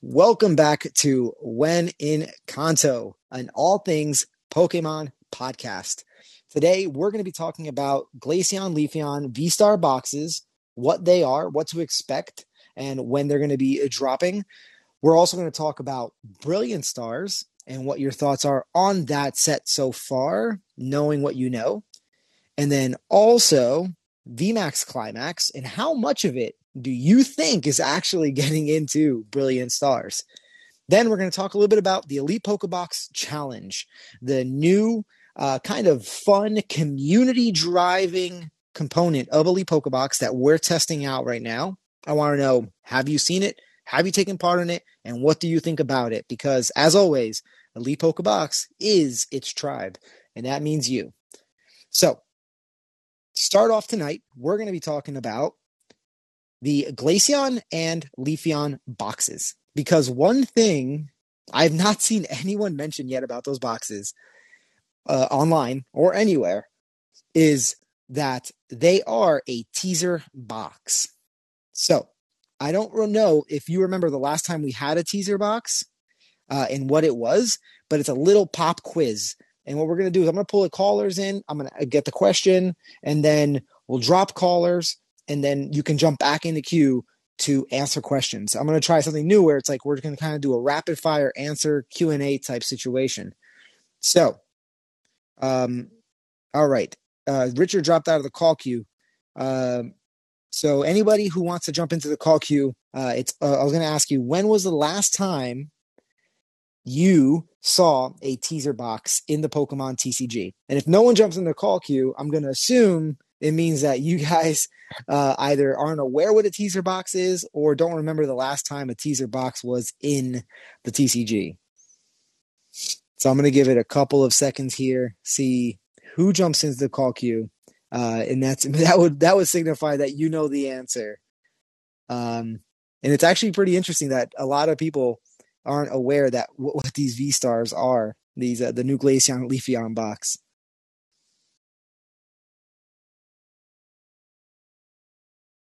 Welcome back to When in Kanto, an all things Pokemon podcast. Today, we're going to be talking about Glaceon Leafeon V Star boxes, what they are, what to expect, and when they're going to be dropping. We're also going to talk about Brilliant Stars and what your thoughts are on that set so far, knowing what you know. And then also VMAX Climax and how much of it do you think is actually getting into Brilliant Stars? Then we're going to talk a little bit about the Elite Pokebox Challenge, the new uh, kind of fun community driving component of Elite Pokebox that we're testing out right now. I want to know have you seen it? Have you taken part in it? And what do you think about it? Because as always, Elite Pokebox is its tribe, and that means you. So, to start off tonight, we're going to be talking about the Glaceon and Leafeon boxes. Because one thing I've not seen anyone mention yet about those boxes uh, online or anywhere is that they are a teaser box. So I don't know if you remember the last time we had a teaser box uh, and what it was, but it's a little pop quiz. And what we're going to do is I'm going to pull the callers in. I'm going to get the question and then we'll drop callers and then you can jump back in the queue to answer questions. I'm going to try something new where it's like we're going to kind of do a rapid fire answer Q&A type situation. So, um, all right. Uh, Richard dropped out of the call queue. Um, so anybody who wants to jump into the call queue, uh, it's uh, I was going to ask you when was the last time you saw a teaser box in the Pokemon TCG? And if no one jumps in the call queue, I'm going to assume it means that you guys uh, either aren't aware what a teaser box is or don't remember the last time a teaser box was in the TCG. So I'm going to give it a couple of seconds here, see who jumps into the call queue, uh, and that's that would that would signify that you know the answer. Um, and it's actually pretty interesting that a lot of people aren't aware that what, what these V stars are. These uh, the new Glaceon Leafeon box.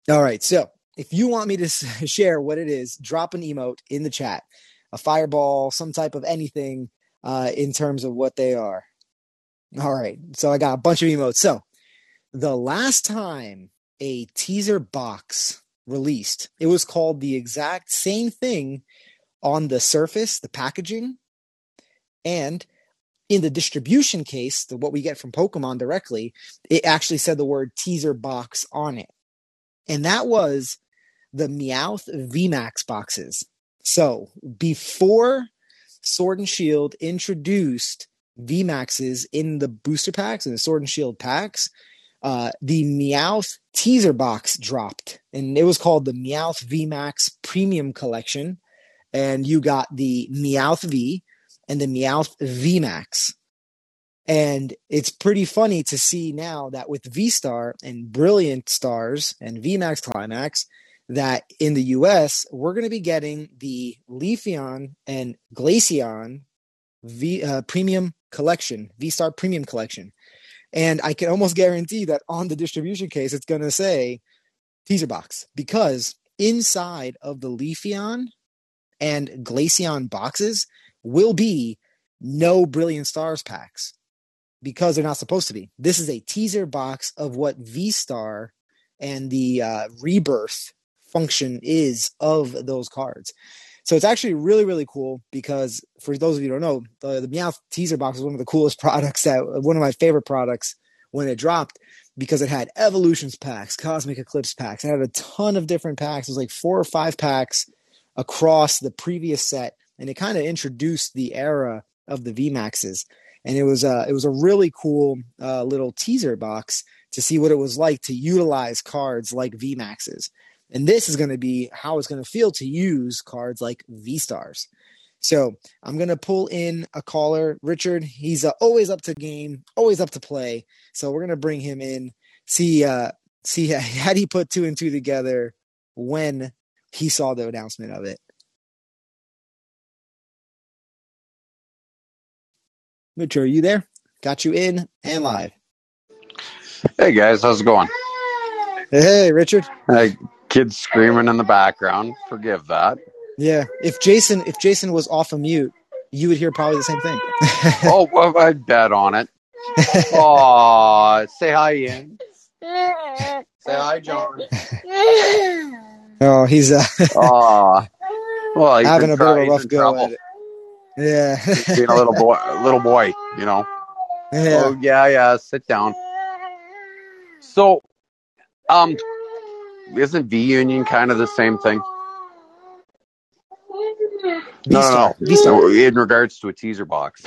All right. So if you want me to share what it is, drop an emote in the chat, a fireball, some type of anything uh, in terms of what they are. All right. So I got a bunch of emotes. So the last time a teaser box released, it was called the exact same thing on the surface, the packaging, and in the distribution case, the, what we get from Pokemon directly, it actually said the word teaser box on it and that was the Meowth VMAX boxes. So before Sword and Shield introduced VMAXs in the booster packs and the Sword and Shield packs, uh, the Meowth teaser box dropped, and it was called the Meowth VMAX Premium Collection. And you got the Meowth V and the Meowth VMAX. And it's pretty funny to see now that with V Star and Brilliant Stars and VMAX Climax, that in the US, we're going to be getting the Leafeon and Glaceon V uh, Premium Collection, V Star Premium Collection. And I can almost guarantee that on the distribution case, it's going to say teaser box because inside of the Leafeon and Glaceon boxes will be no Brilliant Stars packs because they're not supposed to be. This is a teaser box of what V Star and the uh, rebirth function is of those cards. So it's actually really, really cool because for those of you who don't know, the, the Meowth teaser box is one of the coolest products that one of my favorite products when it dropped because it had evolutions packs, cosmic eclipse packs. It had a ton of different packs. It was like four or five packs across the previous set. And it kind of introduced the era of the VMAXs and it was a it was a really cool uh, little teaser box to see what it was like to utilize cards like VMAXs. And this is going to be how it's going to feel to use cards like V Stars. So I'm going to pull in a caller, Richard. He's uh, always up to game, always up to play. So we're going to bring him in, see uh, see how he put two and two together when he saw the announcement of it. Mitch, are you there? Got you in and live. Hey guys, how's it going? Hey, Richard. Hey, kids screaming in the background. Forgive that. Yeah, if Jason if Jason was off a mute, you would hear probably the same thing. oh, well, I'd bet on it. Oh, say hi, Ian. Say hi, John. oh, he's uh, Oh, well, he's having a bit of a rough go trouble. at it. Yeah, Being a little boy, little boy, you know. yeah. Oh yeah, yeah. Sit down. So, um, isn't V Union kind of the same thing? No, no, no. So in regards to a teaser box.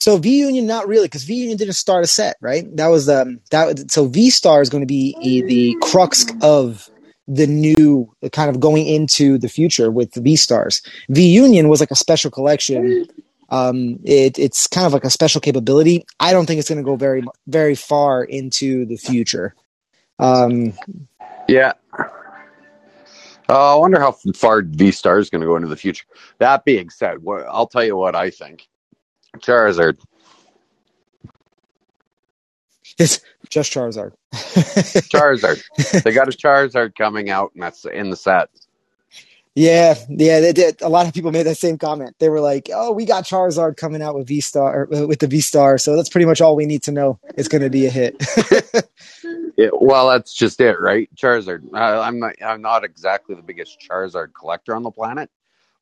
So V Union, not really, because V Union didn't start a set, right? That was the that. was- So V Star is going to be the crux of the new kind of going into the future with the V Stars. V Union was like a special collection. Um, it, it's kind of like a special capability. I don't think it's going to go very very far into the future. Um, Yeah. Uh, I wonder how far V Star is going to go into the future. That being said, what, I'll tell you what I think. Charizard. it's just Charizard. Charizard. they got a Charizard coming out, and that's in the set. Yeah, yeah, they did. A lot of people made that same comment. They were like, "Oh, we got Charizard coming out with V Star with the V Star, so that's pretty much all we need to know. It's going to be a hit." Yeah, well, that's just it, right? Charizard. Uh, I'm not. I'm not exactly the biggest Charizard collector on the planet,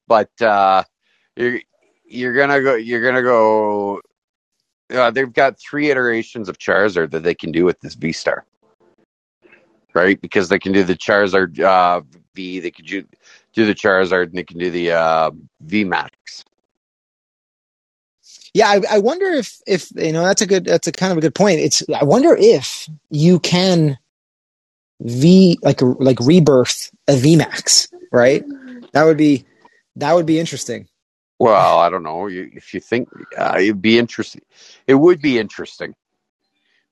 but uh, you're you're gonna go. You're gonna go. Uh, they've got three iterations of Charizard that they can do with this V Star, right? Because they can do the Charizard uh, V. They could do, do the Charizard, and they can do the uh, V Max. yeah, I, I wonder if if you know that's a good that's a kind of a good point. It's I wonder if you can V like like rebirth a V Max, right? That would be that would be interesting. Well, I don't know. You, if you think uh, it'd be interesting, it would be interesting. It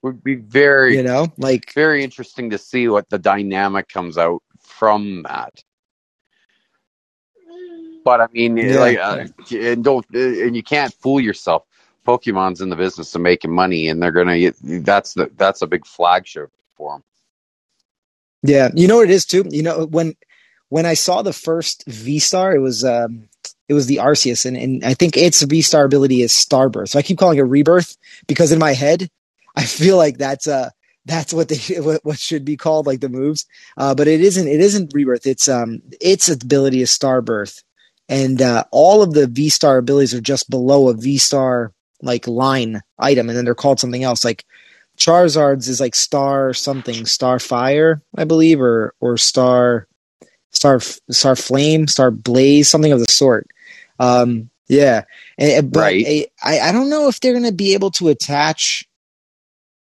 Would be very You know, like very interesting to see what the dynamic comes out from that. But I mean, Yeah. like, uh, and don't, and you can't fool yourself. Pokemon's in the business of making money, and they're gonna. That's the that's a big flagship for them. Yeah, you know what it is too. You know when when I saw the first V Star, it was um it was the Arceus, and, and I think its V Star ability is Starbirth. So I keep calling it Rebirth because in my head, I feel like that's uh that's what they what, what should be called like the moves. Uh, but it isn't. It isn't Rebirth. It's um its ability is Starbirth, and uh, all of the V Star abilities are just below a V Star like line item, and then they're called something else like. Charizard's is like Star something, Star Fire, I believe, or or Star Star Star Flame, Star Blaze, something of the sort. Um, yeah, and, but Right. I I don't know if they're gonna be able to attach.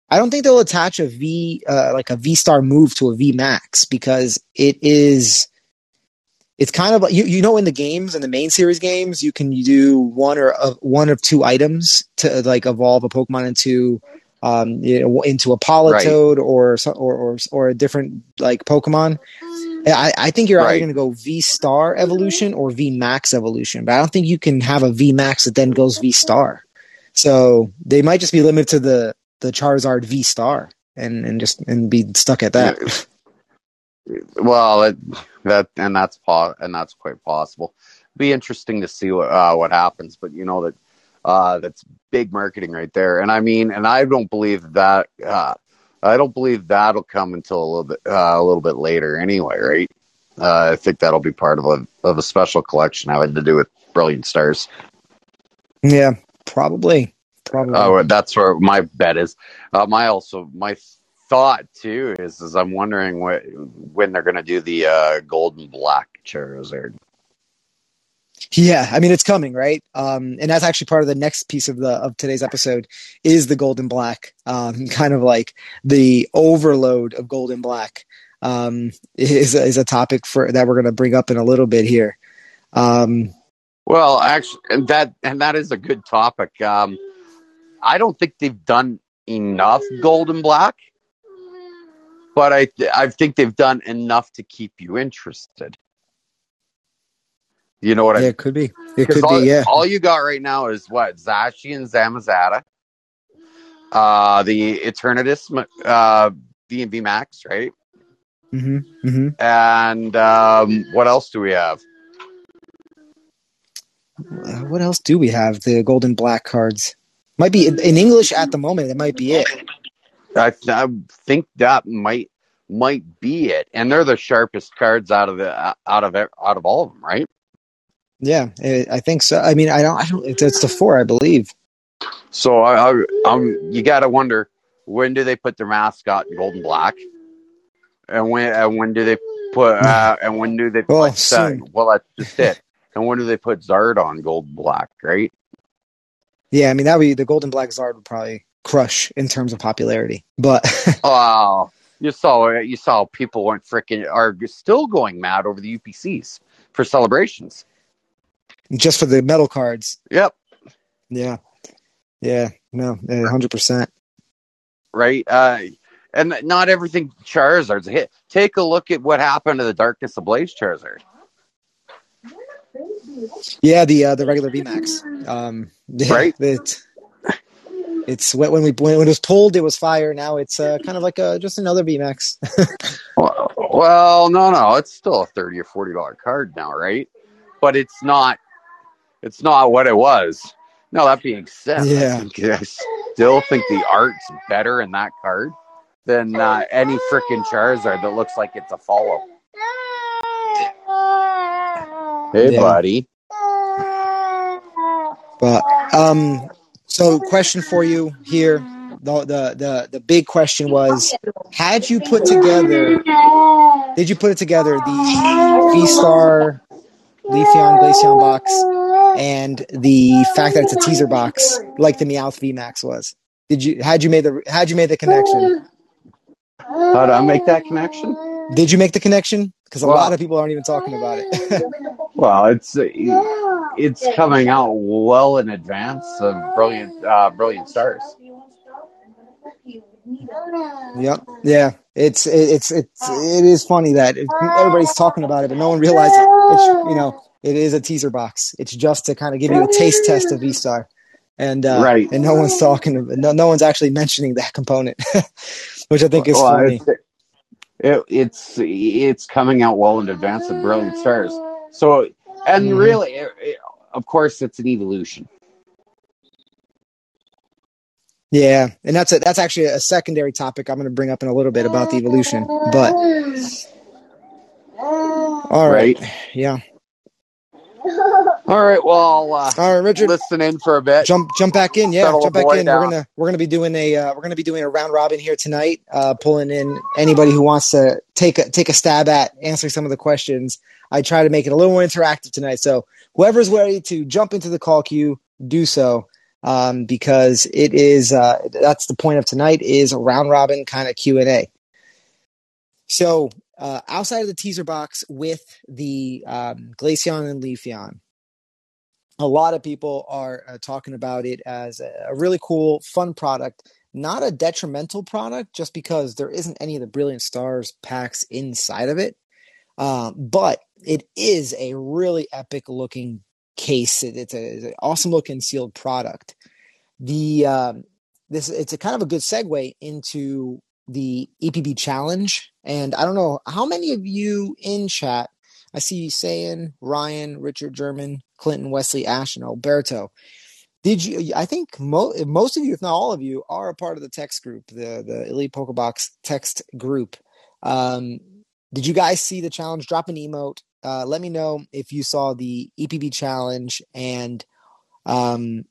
I don't think they'll attach a V uh, like a V Star move to a V Max because it is. It's kind of like you, you know in the games in the main series games you can do one or of one of two items to like evolve a Pokemon into um, you know, into a Politoed or, or or or a different like Pokemon. I, I think you're either going to go V Star evolution or V Max evolution, but I don't think you can have a V Max that then goes V Star. So they might just be limited to the the Charizard V Star and and just and be stuck at that. Well, it, that and that's po- and that's quite possible. Be interesting to see what uh, what happens, but you know that uh, that's big marketing right there. And I mean, and I don't believe that. Uh, I don't believe that'll come until a little bit uh, a little bit later, anyway. Right? Uh, I think that'll be part of a of a special collection having to do with Brilliant Stars. Yeah, probably, probably. Uh, that's where my bet is. Uh, my also my thought too is is I'm wondering what, when they're going to do the uh, golden black Charizard. Yeah, I mean it's coming, right? Um, and that's actually part of the next piece of the of today's episode is the Golden Black, um, kind of like the overload of Golden Black um, is is a topic for that we're going to bring up in a little bit here. Um, Well, actually, and that and that is a good topic. Um, I don't think they've done enough golden black, but I I think they've done enough to keep you interested. You know what I mean? it could be. It could all, be. Yeah. all you got right now is what Zacian and Zamazenta, uh, the Eternatus, uh, V Max, right? Mm-hmm. Mm-hmm. And um, what else do we have? Uh, what else do we have? The golden black cards might be in English at the moment. It might be it. I, I think that might might be it, and they're the sharpest cards out of the out of out of all of them, right? Yeah, I think so. I mean, I don't. I don't. It's the four, I believe. So I, I, I'm. You got to wonder when do they put their mascot in gold and black, and when and when do they put uh, and when do they put soon. well that's just it. And when do they put Zard on gold and black? Right? Yeah, I mean that would be the golden black Zard would probably crush in terms of popularity, but Oh, you saw you saw people went freaking are still going mad over the UPCs for celebrations. Just for the metal cards, Yep. yeah, yeah, no, hundred percent. right? Uh, and not everything Charizard's a hit. Take a look at what happened to the Darkness Ablaze Charizard. Yeah, the uh, the regular VMAX, um, yeah, Right. It, it's when when we when it was pulled, it was fire. Now it's uh, kind of like a just another VMAX. Well, well, no, no, it's still a thirty or forty dollar card now, right? But it's not. It's not what it was. Now that being said, Yeah. I, think, I still think the art's better in that card than uh, any freaking Charizard that looks like it's a follow. Hey, Yeah. buddy. But um, so question for you here. The, the the the big question was: Had you put together? Did you put it together the V Star Leafeon Glaceon box and the fact that it's a teaser box like the Meowth VMAX was? Did you had you made the had you made the connection? How do I make that connection? Did you make the connection? Because a Well- lot of people aren't even talking about it. Well, it's uh, it's coming out well in advance of brilliant uh, brilliant stars. Yep. Yeah. It's it's it's it is funny that everybody's talking about it, but no one realizes it's you know it is a teaser box. It's just to kind of give you a taste test of V Star, and uh, Right. and no one's talking. No, no one's actually mentioning that component, which I think is Well, funny. it's, it, it's it's coming out well in advance of brilliant stars. So, and Mhm. really, it, it- of course, it's an evolution. Yeah, and that's a, that's actually a secondary topic I'm going to bring up in a little bit about the evolution. But all right, Right. yeah, All right. Well, uh, all right, Richard. listen in for a bit. jump jump back in yeah Settle jump back in down. we're gonna we're gonna be doing a uh, we're gonna be doing a round robin here tonight uh pulling in anybody who wants to take a take a stab at answering some of the questions i try to make it a little more interactive tonight so whoever's ready to jump into the call queue do so um because it is uh that's the point of tonight is a round robin kind of q&a so uh outside of the teaser box with the um glaceon and leafeon a lot of people are uh, talking about it as a, a really cool, fun product, not a detrimental product, just because there isn't any of the Brilliant Stars packs inside of it. Um, but it is a really epic looking case. It, it's, a, it's an awesome looking sealed product. The um, this it's a kind of a good segue into the EPB challenge, and I don't know how many of you in chat I see you saying Ryan, Richard German, Clinton, Wesley, Ash, and Alberto. Did you? I think mo- most of you, if not all of you, are a part of the text group, the the Elite Pokebox text group. Um, did you guys see the challenge? Drop an emote. Uh, let me know if you saw the EPB challenge and, um,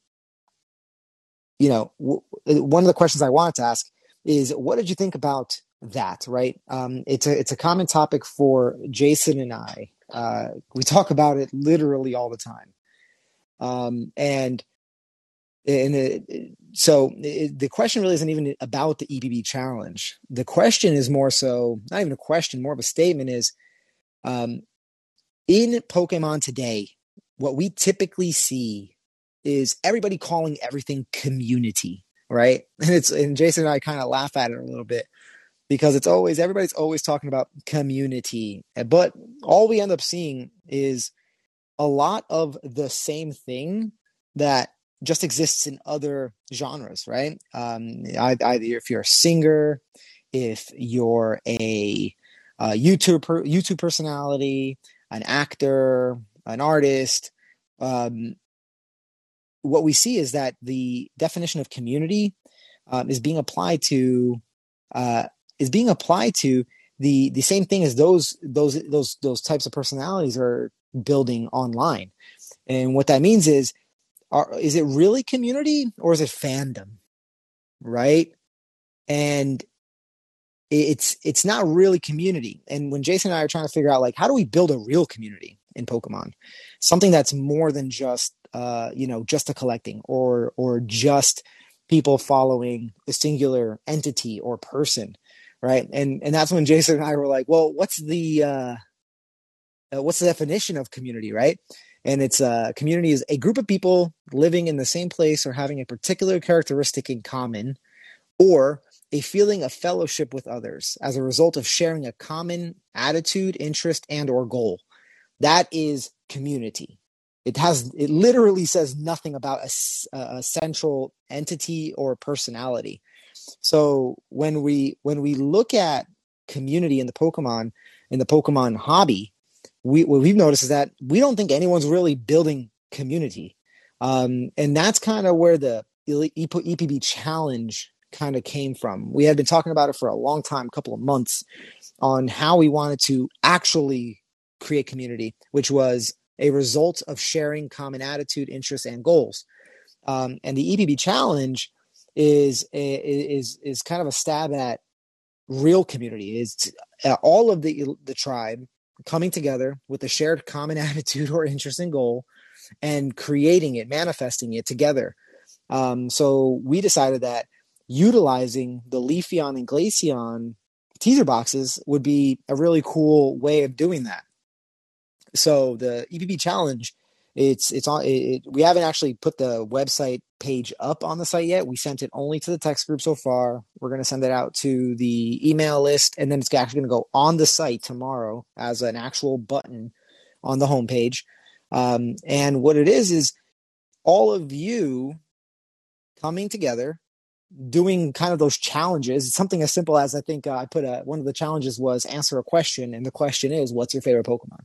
you know, w- one of the questions I wanted to ask is, what did you think about that? Right? Um, it's a it's a common topic for Jason and I. Uh, we talk about it literally all the time, um, and and it, so it, the question really isn't even about the EPB challenge. The question is more so not even a question, more of a statement is, um, in Pokemon today, what we typically see is everybody calling everything community, right? And it's and Jason and I kind of laugh at it a little bit because it's always everybody's always talking about community, but all we end up seeing is a lot of the same thing that just exists in other genres, right? Um, either if you're a singer, if you're a a YouTube YouTube personality, an actor, an artist. Um, what we see is that the definition of community um, is being applied to uh, is being applied to the the same thing as those those those those types of personalities are building online. And what that means is, are, is it really community or is it fandom? Right. And it's it's not really community. And when Jason and I are trying to figure out like how do we build a real community in Pokemon, something that's more than just uh, you know just a collecting or or just people following a singular entity or person, right? And and that's when Jason and I were like, well, what's the uh, uh what's the definition of community, right? And it's a uh, community is a group of people living in the same place or having a particular characteristic in common, or a feeling of fellowship with others as a result of sharing a common attitude, interest, and or goal. That is community. It has it literally says nothing about a, a central entity or personality. So when we when we look at community in the Pokemon in the Pokemon hobby, we what we've noticed is that we don't think anyone's really building community, um, and that's kind of where the EPB challenge kind of came from. We had been talking about it for a long time, a couple of months, on how we wanted to actually create community, which was a result of sharing common attitude, interests, and goals. Um, and the EPB challenge is is is kind of a stab at real community. Is all of the the tribe coming together with a shared common attitude or interest and goal and creating it, manifesting it together. Um, so we decided that utilizing the Leafeon and Glaceon teaser boxes would be a really cool way of doing that. So the EPB challenge, it's it's on. It, we haven't actually put the website page up on the site yet. We sent it only to the text group so far. We're going to send it out to the email list, and then it's actually going to go on the site tomorrow as an actual button on the homepage. Um, and what it is is all of you coming together doing kind of those challenges. It's something as simple as I think uh, I put a, one of the challenges was answer a question, and the question is, "What's your favorite Pokemon?"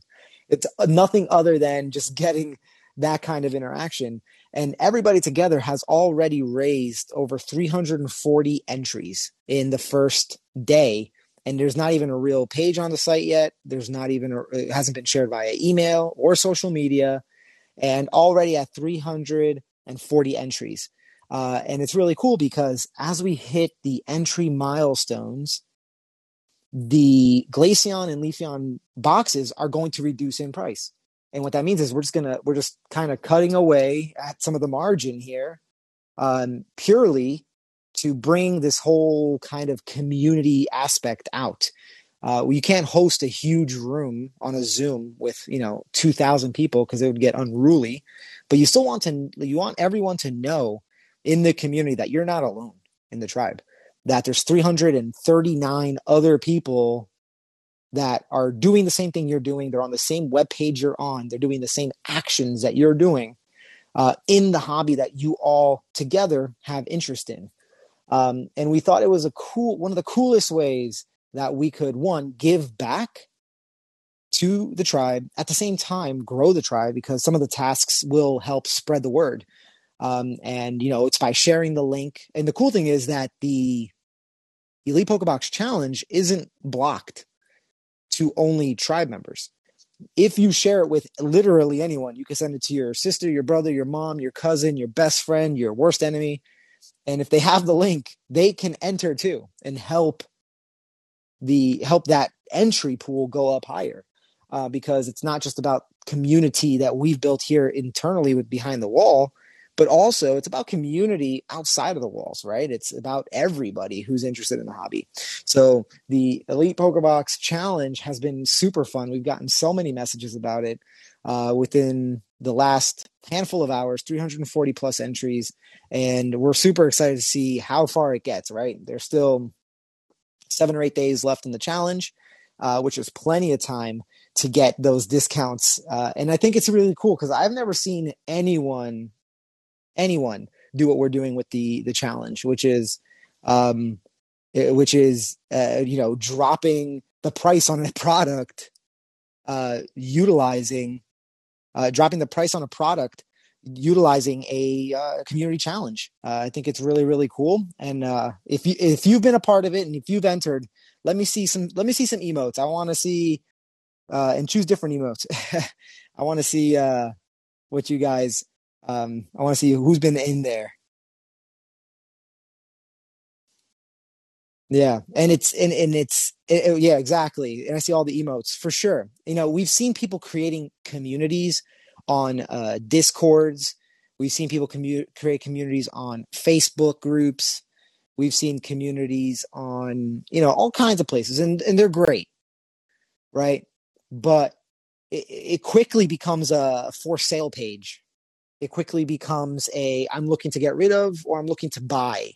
It's nothing other than just getting that kind of interaction. And everybody together has already raised over 340 entries in the first day. And there's not even a real page on the site yet. There's not even, a, it hasn't been shared via email or social media. And already at 340 entries. Uh, and it's really cool because as we hit the entry milestones, the Glaceon and Leafeon boxes are going to reduce in price. And what that means is we're just gonna we're just kind of cutting away at some of the margin here, um, purely to bring this whole kind of community aspect out. Uh, you can't host a huge room on a Zoom with you know two thousand people because it would get unruly. But you still want to you want everyone to know in the community that you're not alone in the tribe that there's 339 other people that are doing the same thing you're doing. They're on the same web page you're on. They're doing the same actions that you're doing uh, in the hobby that you all together have interest in. Um, and we thought it was a cool, one of the coolest ways that we could one give back to the tribe at the same time grow the tribe because some of the tasks will help spread the word. Um, and you know, it's by sharing the link. And the cool thing is that the Elite Pokebox Challenge isn't blocked to only tribe members. If you share it with literally anyone, you can send it to your sister, your brother, your mom, your cousin, your best friend, your worst enemy. And if they have the link, they can enter too and help the help that entry pool go up higher. Uh, because it's not just about community that we've built here internally with behind the wall but also it's about community outside of the walls, right? It's about everybody who's interested in the hobby. So the Elite Pokebox Challenge has been super fun. We've gotten so many messages about it uh, within the last handful of hours, 340 plus entries, and we're super excited to see how far it gets. Right? There's still seven or eight days left in the challenge, uh, which is plenty of time to get those discounts. Uh, and I think it's really cool because I've never seen anyone anyone do what we're doing with the the challenge, which is um, eh, which is uh, you know dropping the price on a product uh, utilizing uh, dropping the price on a product utilizing a uh, community challenge. Uh, I think it's really really cool. And uh, if you if you've been a part of it and if you've entered, let me see some let me see some emotes. I want to see uh, and choose different emotes. I want to see uh, what you guys. Um, I want to see who's been in there. Yeah, and it's and and it's it, it, yeah exactly. And I see all the emotes for sure. You know, we've seen people creating communities on uh, discords. We've seen people commu- create communities on Facebook groups. We've seen communities on you know all kinds of places, and and they're great, right? But it, it quickly becomes a for sale page. It quickly becomes a I'm looking to get rid of or I'm looking to buy.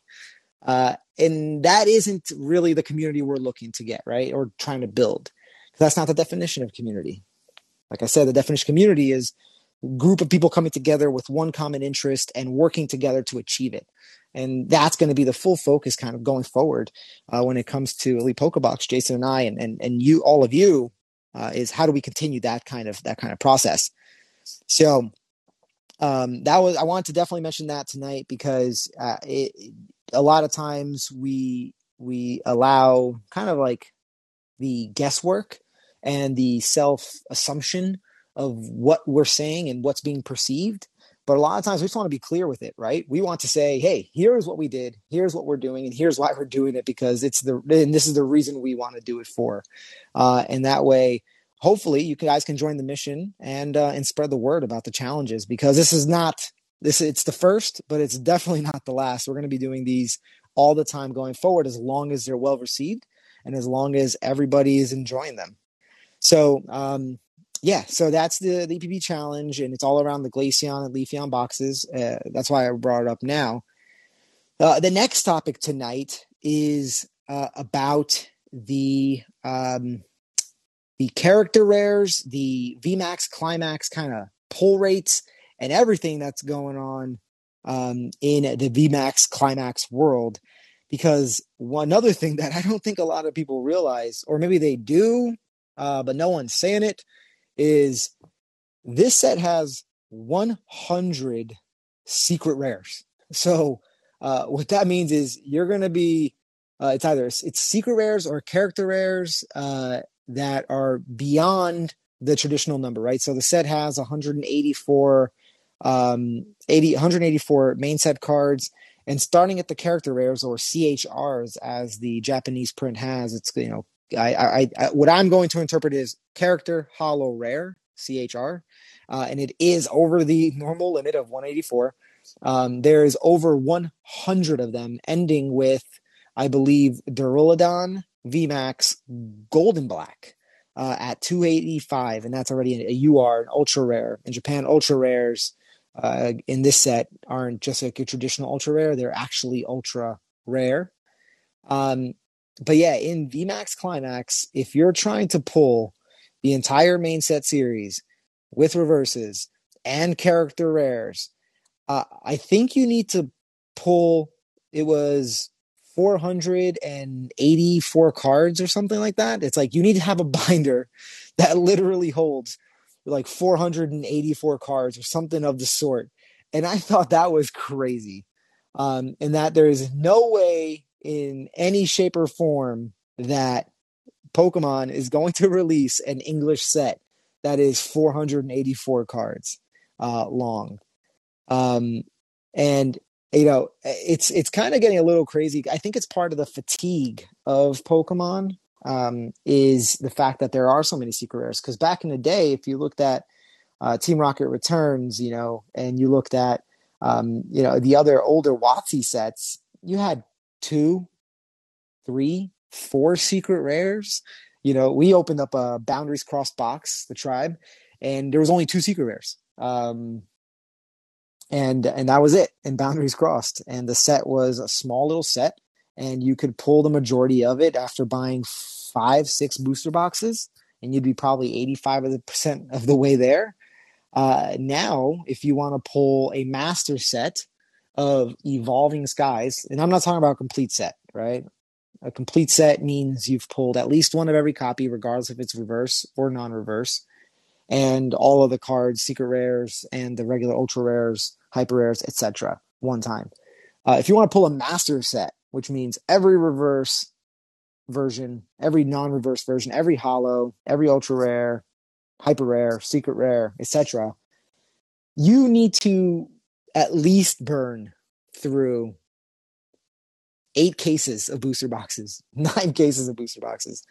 Uh, and that isn't really the community we're looking to get, right? Or trying to build. That's not the definition of community. Like I said, the definition of community is group of people coming together with one common interest and working together to achieve it. And that's going to be the full focus kind of going forward uh, when it comes to Elite Pokebox, Jason and I, and, and, and you, all of you, uh, is how do we continue that kind of, that kind of process? So um, that was, I wanted to definitely mention that tonight because uh, it, a lot of times we we allow kind of like the guesswork and the self assumption of what we're saying and what's being perceived but a lot of times we just want to be clear with it right? We want to say hey here's what we did here's what we're doing and here's why we're doing it because it's the and this is the reason we want to do it for uh, and that way hopefully you guys can join the mission and uh, and spread the word about the challenges because this is not this it's the first, but it's definitely not the last. We're going to be doing these all the time going forward as long as they're well received and as long as everybody is enjoying them. So, um, yeah, so that's the, the EPB challenge, and it's all around the Glaceon and Leafeon boxes. Uh, that's why I brought it up now. Uh, the next topic tonight is uh, about the um, the character rares, the VMAX, Climax kind of pull rates, and everything that's going on um, in the VMAX Climax world. Because one other thing that I don't think a lot of people realize, or maybe they do, uh, but no one's saying it, is this set has 100 secret rares. So uh, what that means is you're going to be uh, it's either it's secret rares or character rares uh, that are beyond the traditional number, right? So the set has 184 um, 80, 184 main set cards. And starting at the character rares or CHRs, as the Japanese print has, it's you know, I, I, I what I'm going to interpret is character holo rare CHR, uh, and it is over the normal limit of 184. Um, there is over 100 of them, ending with, I believe, Duraludon VMAX Golden Black uh, at 285, and that's already a, UR, an ultra rare. In Japan, ultra rares uh, in this set aren't just like a traditional ultra rare; they're actually ultra rare. Um, but yeah, in VMAX Climax, if you're trying to pull the entire main set series with reverses and character rares, uh, I think you need to pull. It was 484 cards or something like that. It's like you need to have a binder that literally holds like 484 cards or something of the sort. And I thought that was crazy. Um, and that there is no way in any shape or form that Pokemon is going to release an English set that is 484 cards uh, long. Um, and you know, it's it's kind of getting a little crazy. I think it's part of the fatigue of Pokemon um, is the fact that there are so many secret rares. Because back in the day, if you looked at uh, Team Rocket Returns, you know, and you looked at um, you know the other older WotC sets, you had two, three, four secret rares. You know, we opened up a Boundaries Cross box, the tribe, and there was only two secret rares. Um, and and that was it. And Boundaries crossed, and the set was a small little set and you could pull the majority of it after buying five, six booster boxes, and you'd be probably 85 of the percent of the way there. Uh, now, if you want to pull a master set of evolving skies, and I'm not talking about a complete set, right? A complete set means you've pulled at least one of every copy, regardless if it's reverse or non-reverse, and all of the cards, secret rares, and the regular ultra rares, hyper rares, etc. One time. Uh, if you want to pull a master set, which means every reverse version, every non-reverse version, every holo, every ultra rare, hyper rare, secret rare, etc., you need to at least burn through eight cases of booster boxes, nine cases of booster boxes,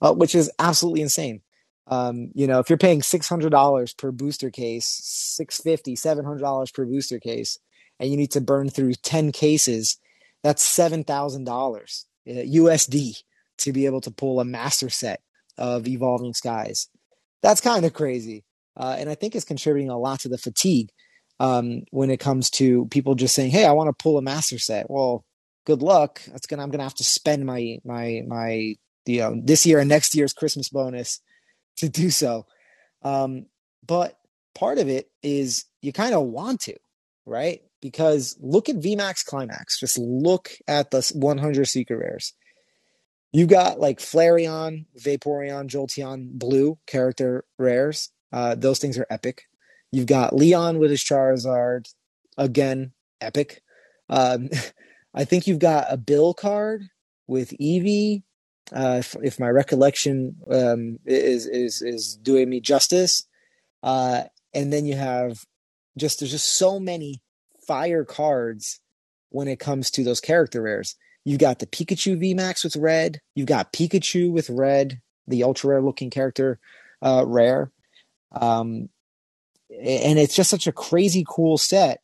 uh, which is absolutely insane. Um, you know, if you're paying $600 per booster case, $650, $700 per booster case, and you need to burn through 10 cases, that's $7,000 uh, USD to be able to pull a master set of Evolving Skies. That's kind of crazy. Uh, and I think it's contributing a lot to the fatigue um, when it comes to people just saying, "Hey, I want to pull a master set." Well, good luck. That's gonna I'm gonna have to spend my my my you know this year and next year's Christmas bonus to do so. Um, but part of it is you kind of want to, right? Because look at VMAX Climax. Just look at the 100 secret rares. You've got like Flareon, Vaporeon, Jolteon, Blue character rares. Uh, those things are epic. You've got Leon with his Charizard, again, epic. Um, I think you've got a Bill card with Eevee. Uh, if, if, my recollection um, is is is doing me justice, uh, and then you have just there's just so many fire cards when it comes to those character rares. You've got the Pikachu VMAX with red. You've got Pikachu with red, the ultra rare looking character uh, rare. Um, and it's just such a crazy cool set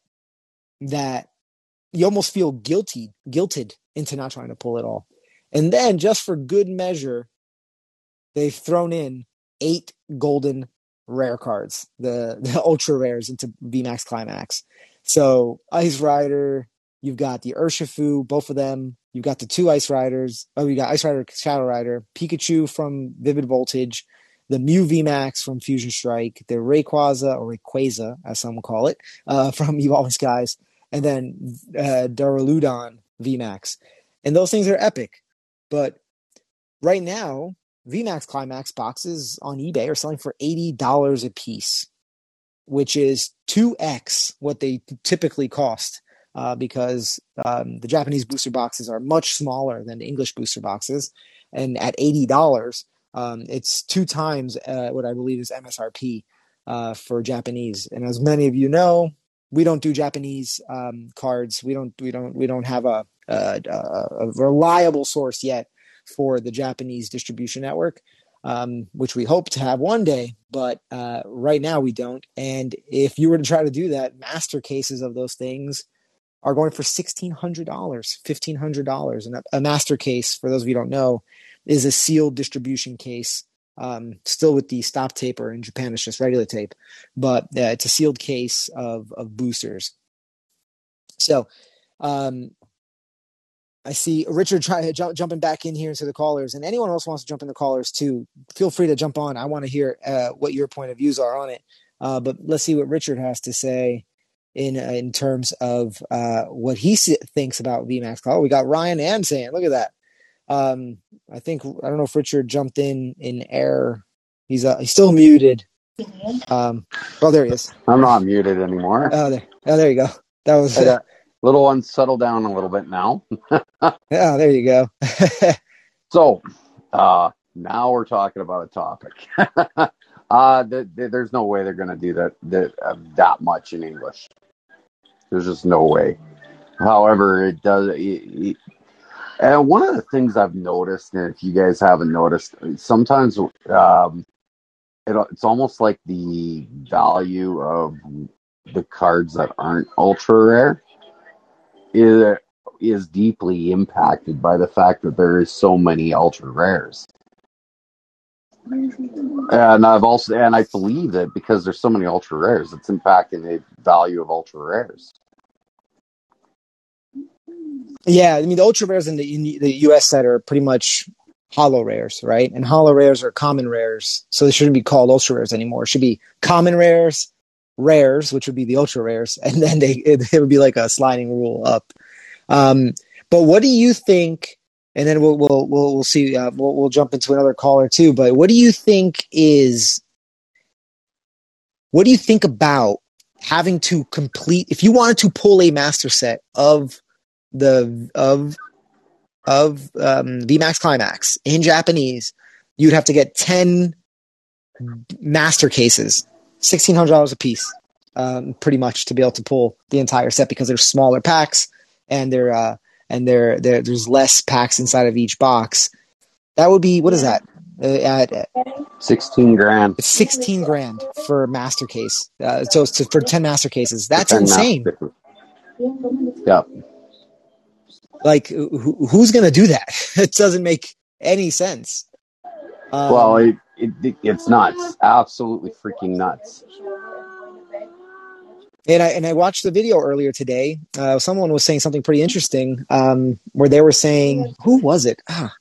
that you almost feel guilty, guilted into not trying to pull it all. And then just for good measure, they've thrown in eight golden rare cards, the, the ultra rares into VMAX Climax. So Ice Rider, you've got the Urshifu, both of them. You've got the two Ice Riders. Oh, you got Ice Rider, Shadow Rider, Pikachu from Vivid Voltage, the Mew VMAX from Fusion Strike, the Rayquaza or Rayquaza, as some call it, uh, from Evolving Skies, and then uh, Duraludon VMAX. And those things are epic. But right now, VMAX Climax boxes on eBay are selling for $80 a piece, which is 2x what they typically cost. Uh, because um, the Japanese booster boxes are much smaller than the English booster boxes. And at $80, um, it's two times uh, what I believe is MSRP uh, for Japanese. And as many of you know, we don't do Japanese um, cards. We don't we don't we don't have a, a, a reliable source yet for the Japanese distribution network, um, which we hope to have one day. But uh, right now we don't. And if you were to try to do that, master cases of those things are going for sixteen hundred dollars, fifteen hundred dollars, and a, a master case for those of you don't know is a sealed distribution case. Um, still with the stop taper in Japan, it's just regular tape, but uh, it's a sealed case of of boosters. So, um, I see Richard try, j- jumping back in here into the callers, and anyone else wants to jump in the callers too. Feel free to jump on. I want to hear uh, what your point of views are on it. Uh, but let's see what Richard has to say in uh, in terms of uh, what he thinks about VMAX Call. We got Ryan and saying, "Look at that." Um, I think I don't know if Richard jumped in in air. He's uh, he's still muted. Um, oh, there he is. I'm not muted anymore. Oh, there, oh, there you go. That was uh, little one. Settle down a little bit now. yeah, there you go. so, uh, now we're talking about a topic. uh, the, the, there's no way they're going to do that that, uh, that much in English. There's just no way. However, it does. It, it, and one of the things I've noticed, and if you guys haven't noticed, sometimes um, it, it's almost like the value of the cards that aren't ultra rare is is deeply impacted by the fact that there is so many ultra rares. And I've also, and I believe that because there's so many ultra rares, it's impacting the value of ultra rares. Yeah, I mean the ultra rares in the in the US set are pretty much holo rares, right? And holo rares are common rares, so they shouldn't be called ultra rares anymore. It should be common rares, rares, which would be the ultra rares, and then they it, it would be like a sliding rule up. Um, but what do you think and then we'll we'll we'll, we'll see. Uh, we'll we'll jump into another caller too. But what do you think is? What do you think about having to complete if you wanted to pull a master set of the of of um, VMAX Climax in Japanese, you'd have to get ten master cases, sixteen hundred dollars a piece, um, pretty much to be able to pull the entire set because they're smaller packs and they're uh, and they're, they're, there's less packs inside of each box. That would be what is that? Uh, at sixteen grand. Sixteen grand for master case. Uh, so it's to, for ten master cases. That's insane. Yeah. Like, who, who's going to do that? it doesn't make any sense. Um, well, it, it, it's nuts. Absolutely freaking nuts. And I and I watched the video earlier today. Uh, someone was saying something pretty interesting, um, where they were saying, "Who was it? Ah,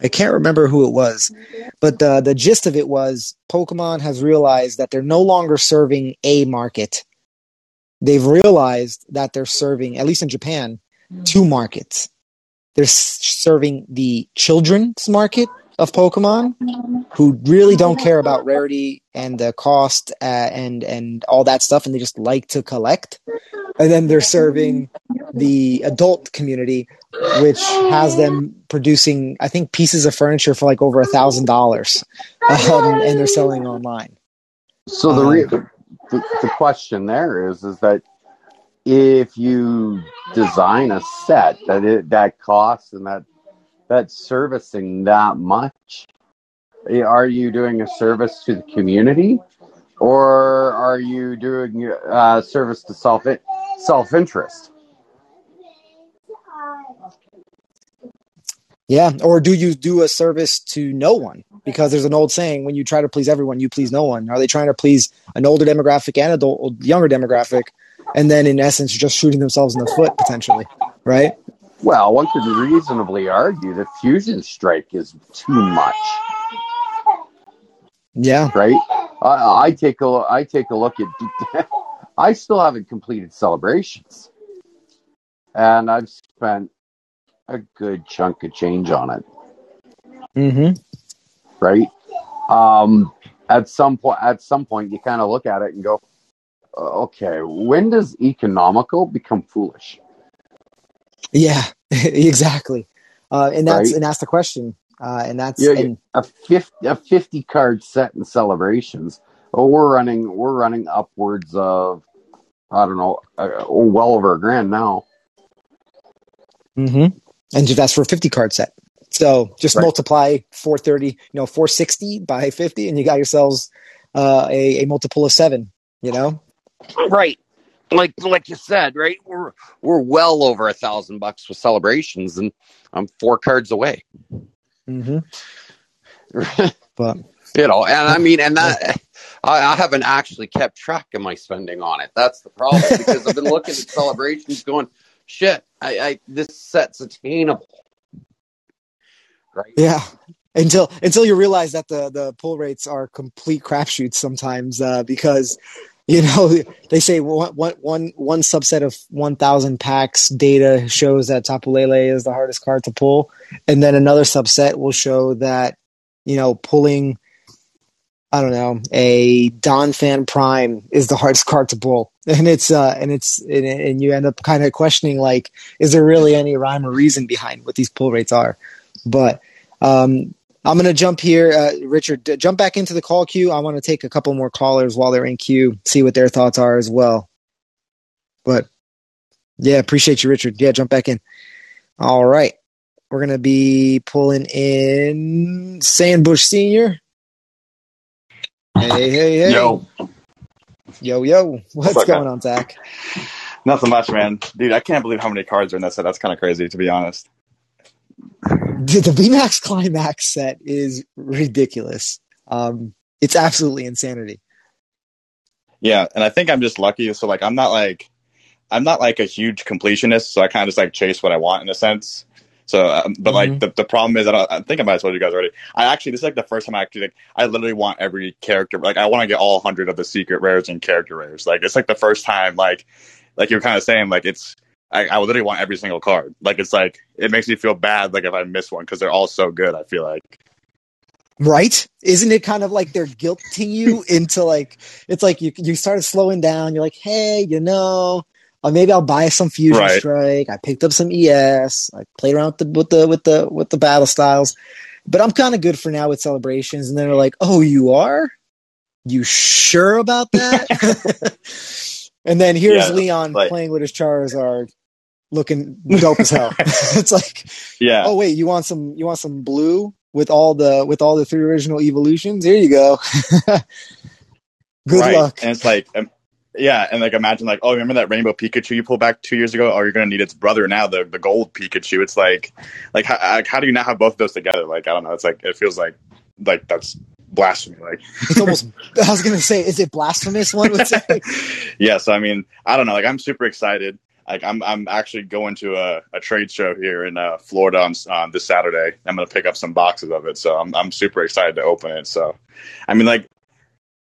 I can't remember who it was, but the the gist of it was Pokemon has realized that they're no longer serving a market. They've realized that they're serving, at least in Japan, two markets. They're serving the children's market of Pokemon who really don't care about rarity and the cost uh, and and all that stuff, and they just like to collect. And then they're serving the adult community, which has them producing, I think, pieces of furniture for like over a thousand dollars, um, and they're selling online. So the, re- um, the the question there is is that if you design a set that it that costs and that that's servicing that much, are you doing a service to the community, or are you doing a uh, service to self self interest? Yeah, or do you do a service to no one? Because there's an old saying: when you try to please everyone, you please no one. Are they trying to please an older demographic and adult, younger demographic, and then in essence, just shooting themselves in the foot potentially, right? Well, one could reasonably argue that Fusion Strike is too much. Yeah. Right. I, I take a I take a look at. I still haven't completed celebrations, and I've spent a good chunk of change on it. Mm-hmm. Right. Um. At some point, at some point, you kind of look at it and go, "Okay, when does economical become foolish?" Yeah, exactly. Uh, and that's right? and that's the question. Uh, and that's yeah, and, a fifty a fifty card set in celebrations. Oh, we're running we're running upwards of I don't know, uh, well over a grand now. Mm-hmm. And that's for a fifty card set. So just right. multiply four thirty, you know, four sixty by fifty, and you got yourselves uh, a, a multiple of seven. You know, right? like like you said, right? We're we're well over a thousand bucks with celebrations, and I'm four cards away. Mm-hmm. but you know, and I mean, and that I, I, haven't actually kept track of my spending on it. That's the problem because I've been looking at celebrations, going, "Shit, I, I this set's attainable." Right? Yeah, until until you realize that the the pull rates are complete crapshoots sometimes uh, because you know they say one, one, one subset of 1000 packs data shows that Tapu Lele is the hardest card to pull. And then another subset will show that you know pulling i don't know a Donphan Prime is the hardest card to pull. And it's uh and it's and, and you end up kind of questioning like is there really any rhyme or reason behind what these pull rates are? But um I'm going to jump here, uh, Richard. D- jump back into the call queue. I want to take a couple more callers while they're in queue, see what their thoughts are as well. But yeah, appreciate you, Richard. Yeah, jump back in. All right, we're going to be pulling in Sandbush Senior. Hey, hey, hey! Yo, yo, yo! What's, What's going on, Zach? Nothing much, man. Dude, I can't believe how many cards are in that set. That's kind of crazy, to be honest the, the VMAX Climax set is ridiculous. Um, it's absolutely insanity. Yeah, and I think I'm just lucky. So like, I'm not like, I'm not like a huge completionist. So I kind of just like chase what I want in a sense. So, um, but mm-hmm. like the, the problem is, I, I, think I might have told you guys already. I actually this is like the first time I actually like I literally want every character. Like I want to get all hundred of the secret rares and character rares. Like it's like the first time. Like like you're kind of saying like it's I, I literally want every single card. Like it's like it makes me feel bad like if I miss one because they're all so good. I feel like Right? Isn't it kind of like they're guilting you into like it's like you you started slowing down. You're like, hey, you know, uh, maybe I'll buy some Fusion Right. Strike. I picked up some ES. I played around with the with the with the with the battle styles, but I'm kind of good for now with celebrations. And then they're like, oh, you are? You sure about that? and then here's Yeah, Leon like- playing with his Charizard, looking dope as hell. it's like yeah, oh wait, you want some you want some blue with all the with all the three original evolutions? Here you go. Good right. luck. And it's like, um, yeah, and like imagine like, oh, remember that rainbow Pikachu you pulled back two years ago? Oh, you're gonna need its brother now, the the gold Pikachu. It's like, like how, like, how do you not have both of those together? Like I don't know. It's like it feels like like that's blasphemy. Like It's almost I was gonna say, is it blasphemous one would say? yeah, so I mean, I don't know. Like I'm super excited. Like I'm I'm actually going to a, a trade show here in uh, Florida on this Saturday. I'm gonna pick up some boxes of it, so I'm I'm super excited to open it. So, I mean, like,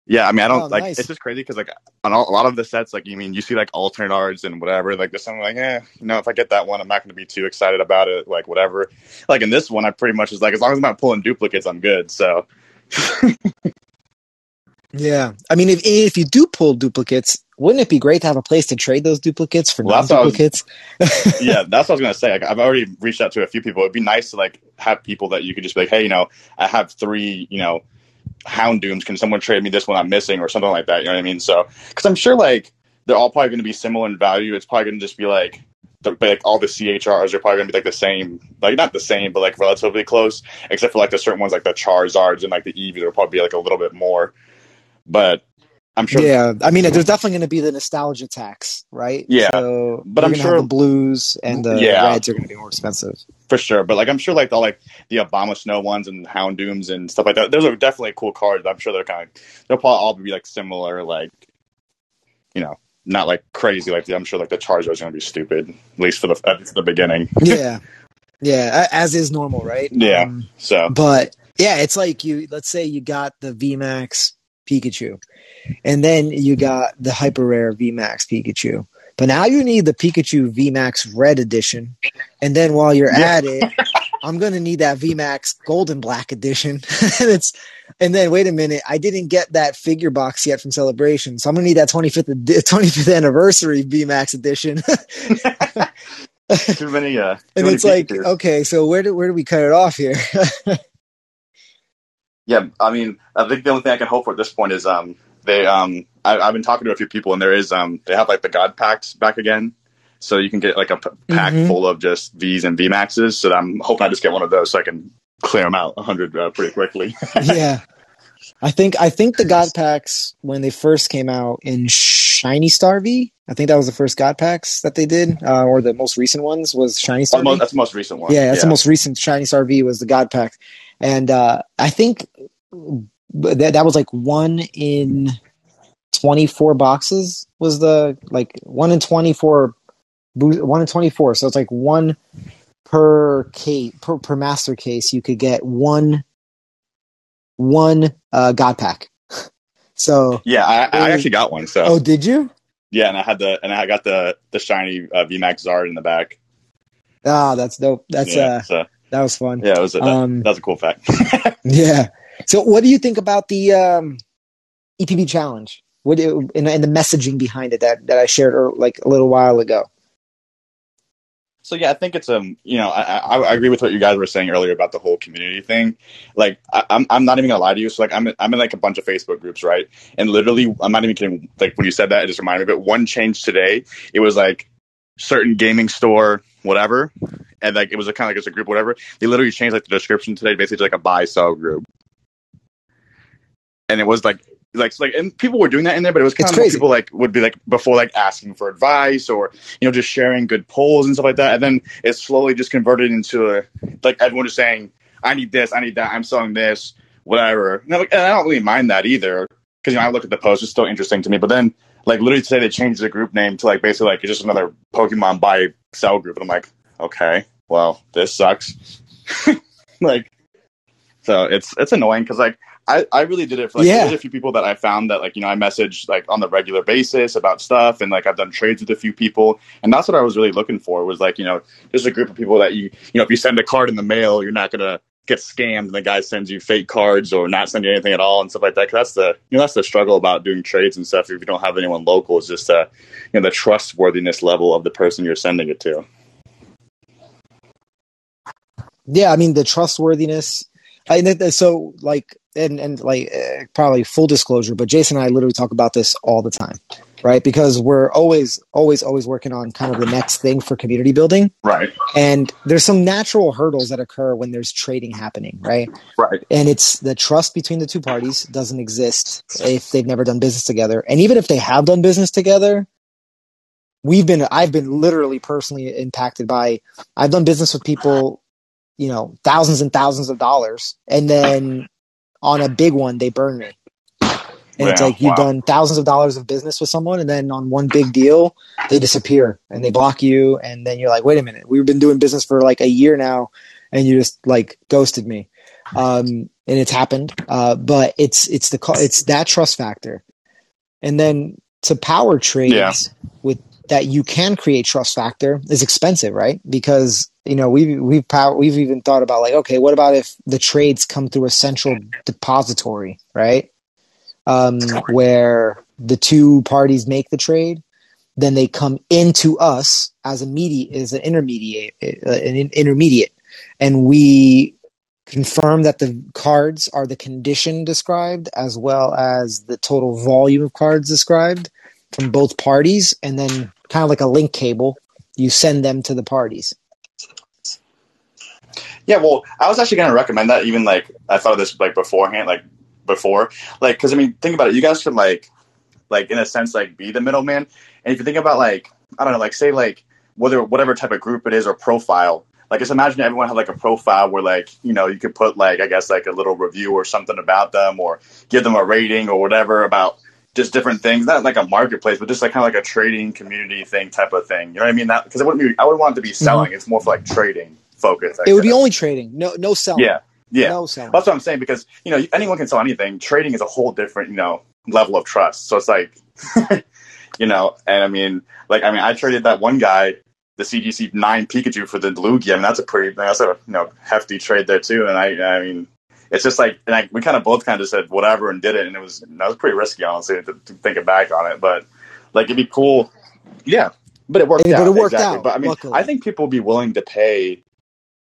yeah, I mean, I don't Oh, like. nice. It's just crazy because like on all, a lot of the sets, like you mean you see like alternate arts and whatever. Like there's something like, eh, you know, if I get that one, I'm not gonna be too excited about it. Like whatever. Like in this one, I pretty much is like, as long as I'm not pulling duplicates, I'm good. So yeah. I mean if if you do pull duplicates, wouldn't it be great to have a place to trade those duplicates for Well, non that's what I was- duplicates? yeah, that's what I was gonna say. Like, I've already reached out to a few people. It'd be nice to like have people that you could just be like, hey, you know, I have three, you know, Houndooms. Can someone trade me this one I'm missing or something like that? You know what I mean? So, because I'm sure like they're all probably going to be similar in value. It's probably going to just be like. The, like all the CHRs are probably gonna be like the same, like not the same, but like relatively close, except for like the certain ones like the Charizards and like the Eevees are probably be like a little bit more. But I'm sure Yeah. I mean there's definitely gonna be the nostalgia tax, right? Yeah, So but I'm sure- the blues and the Yeah. reds are gonna be more expensive. for sure. But like I'm sure like the like the Abomasnow ones and Houndooms and stuff like that. Those are definitely cool cards. I'm sure they're kind of they'll probably all be like similar, like you know, not like crazy. Like I'm sure like the Charizard is going to be stupid, at least for the at least the beginning. yeah. Yeah. As is normal, right? Yeah. Um, So But yeah, it's like you let's say you got the VMAX Pikachu, and then you got the hyper rare VMAX Pikachu. But now you need the Pikachu VMAX Red Edition, and then while you're Yeah. at it, I'm gonna need that VMAX Golden Black Edition. and it's and then wait a minute, I didn't get that figure box yet from Celebration, so I'm gonna need that 25th 25th anniversary VMAX Edition. too many. Uh, too and it's like, okay, so where do where do we cut it off here? yeah. I mean, I think the only thing I can hope for at this point is um they um I, I've been talking to a few people and there is um they have like the God packs back again. So you can get like a p- pack Mhm. full of just V's and V maxes. So I'm hoping I just get one of those so I can clear them out 100 uh, pretty quickly. yeah. I think I think the God packs when they first came out in Shiny Star V. I think that was the first God packs that they did, uh, or the most recent ones was Shiny Star That's the most- V. that's the most recent one. Yeah, that's the most recent Shiny Star V was the God pack, and uh, I think that that was like one in twenty four boxes was the like one in twenty four, one in twenty four. So it's like one per case per, per master case. You could get one one uh, God pack. So Yeah, I, I actually got one. So oh, did you? yeah, and I had the and I got the the shiny uh, VMAX Zard in the back. Ah, that's dope. That's yeah, uh, so, that was fun. yeah, it was a, that, Um, that was a cool fact. Yeah. So, what do you think about the um, EPB challenge? What do, and, and the messaging behind it that that I shared er, like a little while ago? So yeah, I think it's um, you know, I, I, I agree with what you guys were saying earlier about the whole community thing. Like, I, I'm I'm not even gonna lie to you. So like, I'm I'm in like a bunch of Facebook groups, right? And literally, I'm not even kidding. Like when you said that, it just reminded me it. One change today, it was like certain gaming store, whatever, and like it was a kind of like it's a group, whatever. They literally changed like the description today, basically to, like a buy sell group, and it was like. Like, like, and people were doing that in there, but it was kind It's of crazy. people like would be like before like asking for advice or you know just sharing good polls and stuff like that, and then it slowly just converted into a like everyone just saying, "I need this, I need that, I'm selling this, whatever." And, like, and I don't really mind that either because you know I look at the post; it's still interesting to me. But then, like literally today, they changed the group name to like basically like it's just another Pokemon buy sell group, and I'm like, okay, well, this sucks. like, so it's it's annoying because like I, I really did it for like yeah. a few people that I found that like you know I message like on the regular basis about stuff and like I've done trades with a few people and that's what I was really looking for was like you know just a group of people that you you know if you send a card in the mail you're not gonna get scammed and the guy sends you fake cards or not send you anything at all and stuff like that. Cause that's the you know that's the struggle about doing trades and stuff. If you don't have anyone local, is just uh you know the trustworthiness level of the person you're sending it to. Yeah, I mean the trustworthiness. I so like and and like uh, probably full disclosure, but Jason and I literally talk about this all the time, right? Because we're always always always working on kind of the next thing for community building, right? And there's some natural hurdles that occur when there's trading happening, right? Right. And it's the trust between the two parties doesn't exist if they've never done business together, and even if they have done business together, we've been I've been literally personally impacted by I've done business with people you know thousands and thousands of dollars and then on a big one they burn me and it's like you've wow. done thousands of dollars of business with someone and then on one big deal they disappear and they block you and then you're like wait a minute we've been doing business for like a year now and you just like ghosted me um, and it's happened uh, but it's it's the it's that trust factor and then to power trades yeah. with that you can create trust factor is expensive right because you know we've we've power, we've even thought about like okay what about if the trades come through a central depository right? Um, where the two parties make the trade then they come into us as a mediate as an intermediate uh, an intermediate. And we confirm that the cards are the condition described as well as the total volume of cards described from both parties. And then kind of like a link cable you send them to the parties yeah, well, I was actually going to recommend that. Even like I thought of this like beforehand, like before, like because I mean, think about it. You guys could like, like in a sense, like be the middleman. And if you think about like, I don't know, like say like whether whatever type of group it is or profile. Like just imagine everyone had like a profile where like you know you could put like I guess like a little review or something about them or give them a rating or whatever about just different things, not like a marketplace, but just like kind of like a trading community thing type of thing. You know what I mean? That because I wouldn't be, I would want it to be mm-hmm. selling. Mm-hmm. It's more for like trading focus. I it would be only trading, no no selling. Yeah, yeah. No selling. That's what I'm saying because you know anyone can sell anything. Trading is a whole different you know level of trust. So it's like, you know, and I mean, like I mean, I traded that one guy the CGC nine Pikachu for the Lugia. I mean, that's a pretty that's a you know hefty trade there too. And I I mean, it's just like and I, we kind of both kind of said whatever and did it, and it was that was pretty risky honestly to, to think it back on it, but like it'd be cool. Yeah, but it worked out. But it worked exactly. out. But I mean, luckily. I think people would be willing to pay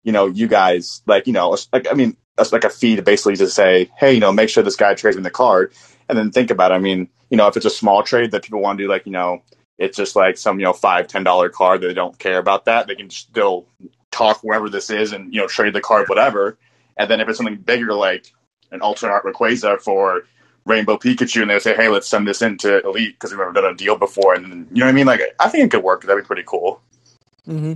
you know, you guys like, you know, like I mean, like a fee to basically just say, hey, you know, make sure this guy trades in the card, and then think about. It. I mean, you know, if it's a small trade that people want to do, like you know, it's just like some you know five ten dollar card that they don't care about that, they can still talk wherever this is and you know trade the card whatever. And then if it's something bigger like an alternate art Rayquaza for Rainbow Pikachu, and they say, hey, let's send this into Elite because we've never done a deal before, and you know what I mean? Like, I think it could work. That'd be pretty cool. Mm-hmm.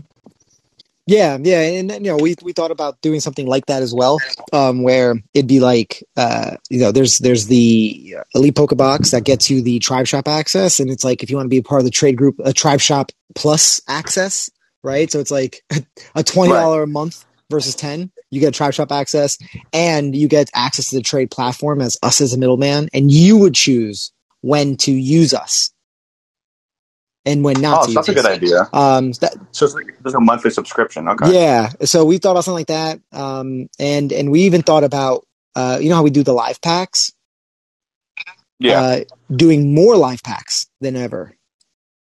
Yeah, yeah, and you know, we we thought about doing something like that as well, um, where it'd be like, uh, you know, there's there's the elite Pokebox that gets you the Tribe Shop access, and it's like if you want to be a part of the trade group, a Tribe Shop Plus access, right? So it's like a twenty dollar right. a month versus ten. You get Tribe Shop access, and you get access to the trade platform as us as a middleman, and you would choose when to use us and when not oh, to. that's a good idea. Um, that, so it's like there's a monthly subscription. Okay. Yeah. So we thought about something like that. Um, and and we even thought about uh, you know how we do the live packs. Yeah. Uh, doing more live packs than ever,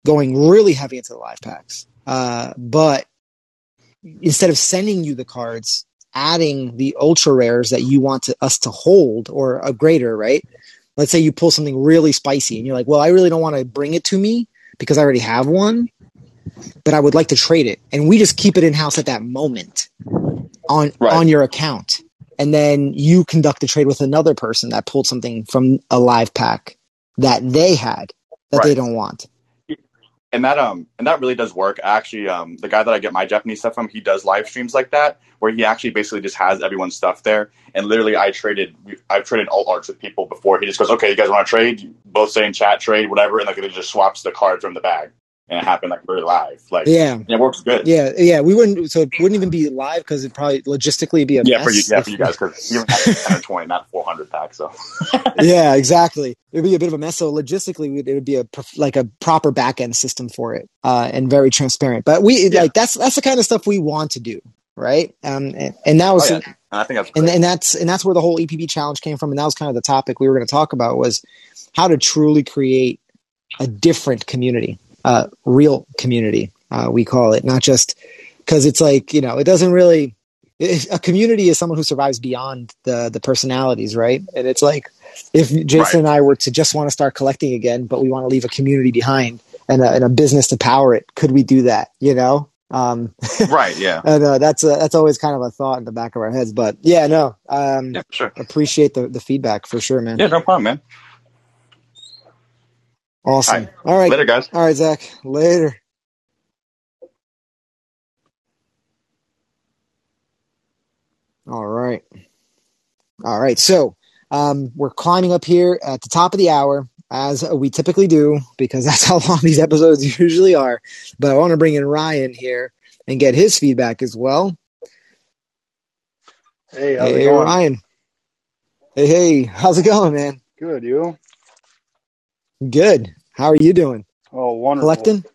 going really heavy into the live packs. Uh, but instead of sending you the cards, adding the ultra rares that you want to, us to hold or a greater, right? Let's say you pull something really spicy and you're like, well, I really don't want to bring it to me because I already have one, but I would like to trade it. And we just keep it in house at that moment on right. on your account. And then you conduct a trade with another person that pulled something from a live pack that they had that right. they don't want. And that um and that really does work. Actually, um the guy that I get my Japanese stuff from, he does live streams like that where he actually basically just has everyone's stuff there. And literally, I traded I've traded alt arts with people before. He just goes, "Okay, you guys want to trade? both say in chat trade, whatever," and like it just swaps the cards from the bag. And it happened like very live. Like yeah, it works good. Yeah, yeah. We wouldn't. So it wouldn't even be live because it probably logistically be a yeah mess. for you. Yeah, for you guys because you have 10 20, not 400 packs. So yeah, exactly. It would be a bit of a mess. So logistically, it would be a like a proper back end system for it, uh, and very transparent. But we yeah. like that's that's the kind of stuff we want to do, right? Um, and, and that was, oh, yeah. and I think that's and, and that's and that's where the whole EPB challenge came from, and that was kind of the topic we were going to talk about was how to truly create a different community, uh, real community, uh, we call it, not just because it's like you know it doesn't really. It, a community is someone who survives beyond the the personalities, right? And it's like if Jason right. and I were to just want to start collecting again, but we want to leave a community behind and a, and a business to power it, could we do that? You know, um, right? Yeah, and uh, that's a, that's always kind of a thought in the back of our heads. But yeah, no, um, yeah, sure. Appreciate the the feedback for sure, man. Yeah, no problem, man. Awesome. All right. All right. Later, guys. All right, Zach. Later. All right. All right. So um, we're climbing up here at the top of the hour, as we typically do, because that's how long these episodes usually are. But I want to bring in Ryan here and get his feedback as well. Hey, how's hey, it going? Ryan. Hey, hey, how's it going, man? Good, you? Good. How are you doing? Oh, wonderful. Collecting?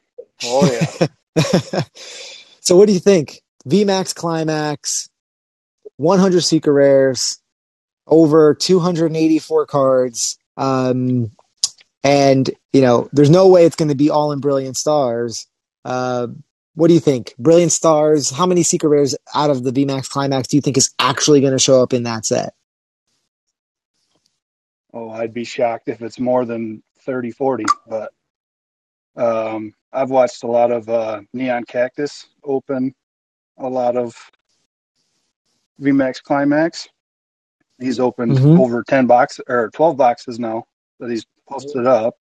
Oh, yeah. so, what do you think? VMAX Climax, 100 secret rares, over 284 cards. Um, and, you know, there's no way it's going to be all in Brilliant Stars. Uh, what do you think? Brilliant Stars, how many secret rares out of the VMAX Climax do you think is actually going to show up in that set? Oh, I'd be shocked if it's more than 30, 40, but um, I've watched a lot of uh, Neon Cactus open a lot of VMAX Climax. He's opened Mhm. over 10 boxes or 12 boxes now that he's posted up.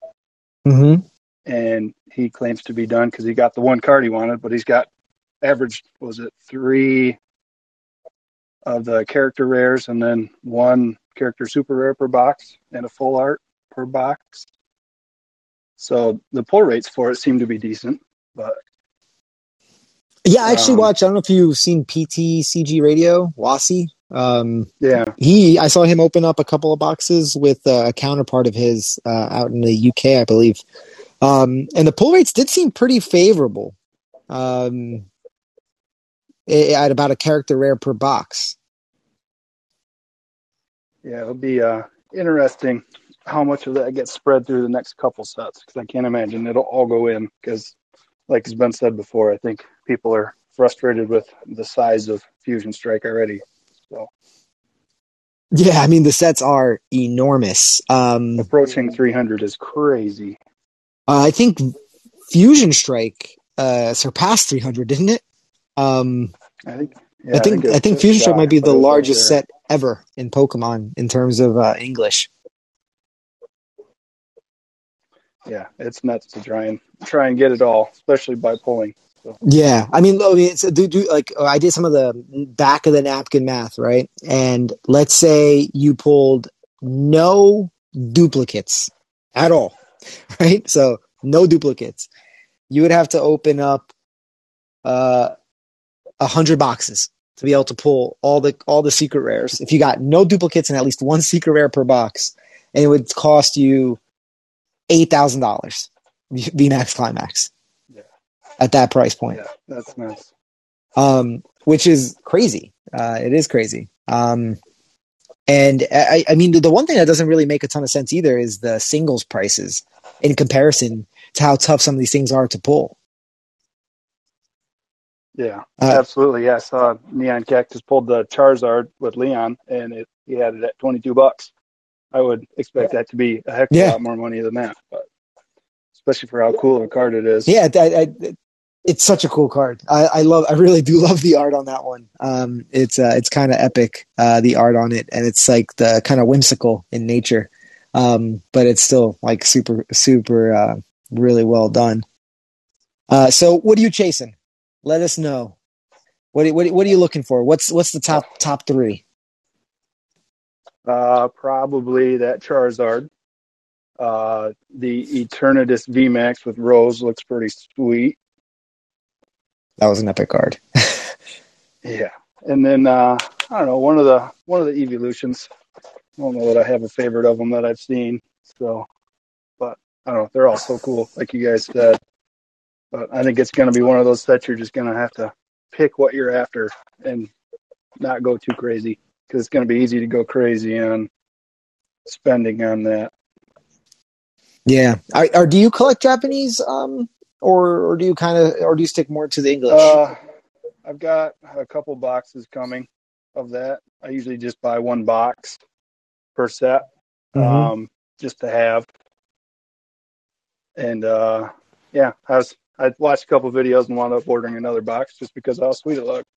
Mm-hmm. And he claims to be done because he got the one card he wanted, but he's got average, was it three of the character rares and then one character super rare per box and a full art per box. So the pull rates for it seem to be decent, but Yeah, I actually Um, watched. I don't know if you've seen PTCG Radio, Wasi. Um, yeah, he, I saw him open up a couple of boxes with uh, a counterpart of his uh, out in the UK, I believe. Um, and the pull rates did seem pretty favorable. Um, at about a character rare per box. yeah, it'll be uh, interesting how much of that gets spread through the next couple sets because I can't imagine it'll all go in because, like has been said before, I think people are frustrated with the size of Fusion Strike already. So Yeah, I mean the sets are enormous. Um, approaching 300 is crazy. uh, I think Fusion Strike uh, surpassed 300, didn't it? Um, I think. Yeah, I think it I think Fusion Strike might be the it was right largest set ever in Pokemon in terms of uh, English. Yeah, it's nuts to try and try and get it all, especially by pulling. Yeah, I mean, I mean, it's, do do like uh, I did some of the back of the napkin math, right? And let's say you pulled no duplicates at all, right? So no duplicates. You would have to open up uh, a hundred boxes to be able to pull all the all the secret rares. If you got no duplicates and at least one secret rare per box, and it would cost you eight thousand dollars. VMAX Climax Yeah. at that price point Yeah, that's nuts. um, which is crazy. Uh, it is crazy. Um, and I, I mean, the, one thing that doesn't really make a ton of sense either is the singles prices in comparison to how tough some of these things are to pull. Yeah, Uh, absolutely. Yeah, I saw Neon Cactus pulled the Charizard with Leon, and it, he had it at 22 bucks. I would expect that to be a heck of Yeah. a lot more money than that, but especially for how cool of a card it is. Yeah, I, I, it's such a cool card. I, I love, I really do love the art on that one. Um, it's uh, it's kind of epic, uh, the art on it, and it's like the kind of whimsical in nature, um, but it's still like super, super, uh, really well done. Uh, so, what are you chasing? Let us know. What what, what are you looking for? What's what's the top top three? Uh, probably that Charizard. Uh, the Eternatus VMAX with Rose looks pretty sweet. That was an epic card. yeah, and then uh, I don't know one of the one of the evolutions. I don't know that I have a favorite of them that I've seen. So, but I don't know. They're all so cool, like you guys said. But I think it's going to be one of those sets you're just going to have to pick what you're after and not go too crazy because it's going to be easy to go crazy on spending on that. Yeah. Are, are do you collect Japanese, um, or or do you kind of, or do you stick more to the English? Uh, I've got a couple boxes coming of that. I usually just buy one box per set, mm-hmm. um, just to have. And uh, yeah, I was I watched a couple videos and wound up ordering another box just because how sweet it looked.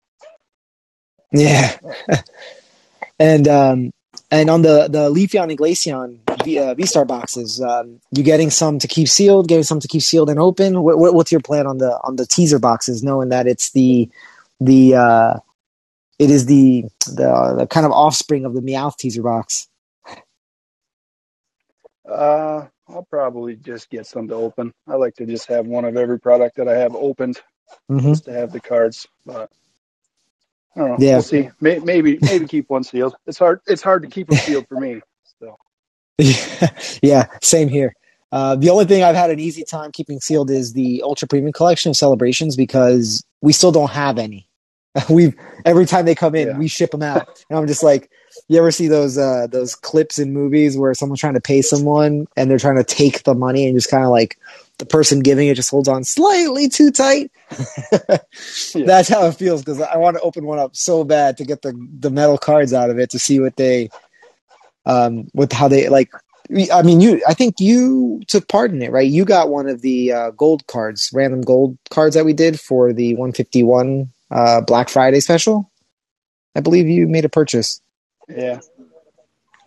Yeah, and um, and on the the Leafeon and Glaceon V, uh, V-Star boxes, um, you getting some to keep sealed, getting some to keep sealed and open. What, what, what's your plan on the on the teaser boxes, knowing that it's the the uh, it is the the, the kind of offspring of the Meowth teaser box? Uh, I'll probably just get some to open. I like to just have one of every product that I have opened, mm-hmm. just to have the cards. But I don't know. Yeah. We'll see. Maybe maybe keep one sealed. It's hard. It's hard to keep them sealed for me. So. yeah, same here. Uh, the only thing I've had an easy time keeping sealed is the ultra premium collection of celebrations because we still don't have any. we every time they come in, yeah. we ship them out, and I'm just like, you ever see those uh, those clips in movies where someone's trying to pay someone and they're trying to take the money and just kind of like the person giving it just holds on slightly too tight. yeah. That's how it feels because I want to open one up so bad to get the the metal cards out of it to see what they um with how they like I mean, you. I think you took part in it, right? You got one of the uh, gold cards, random gold cards that we did for the 151 uh, Black Friday special. I believe you made a purchase. Yeah.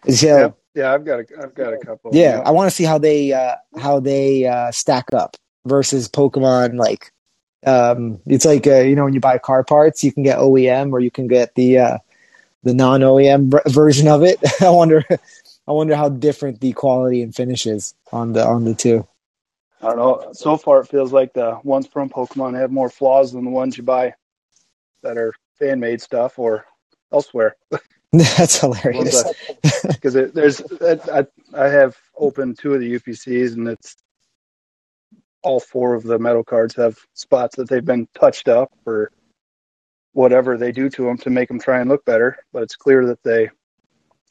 So, yeah, yeah, I've got a, I've got a couple. Yeah, I want to see how they uh, how they uh, stack up versus Pokemon. Like, um, it's like uh, you know when you buy car parts, you can get OEM or you can get the uh, the non OEM version of it. I wonder, I wonder how different the quality and finishes on the on the two. I don't know. So far, it feels like the ones from Pokemon have more flaws than the ones you buy that are fan made stuff or elsewhere. That's hilarious. Because there's, I, I have opened two of the UPCs, and it's all four of the metal cards have spots that they've been touched up or whatever they do to them to make them try and look better. But it's clear that they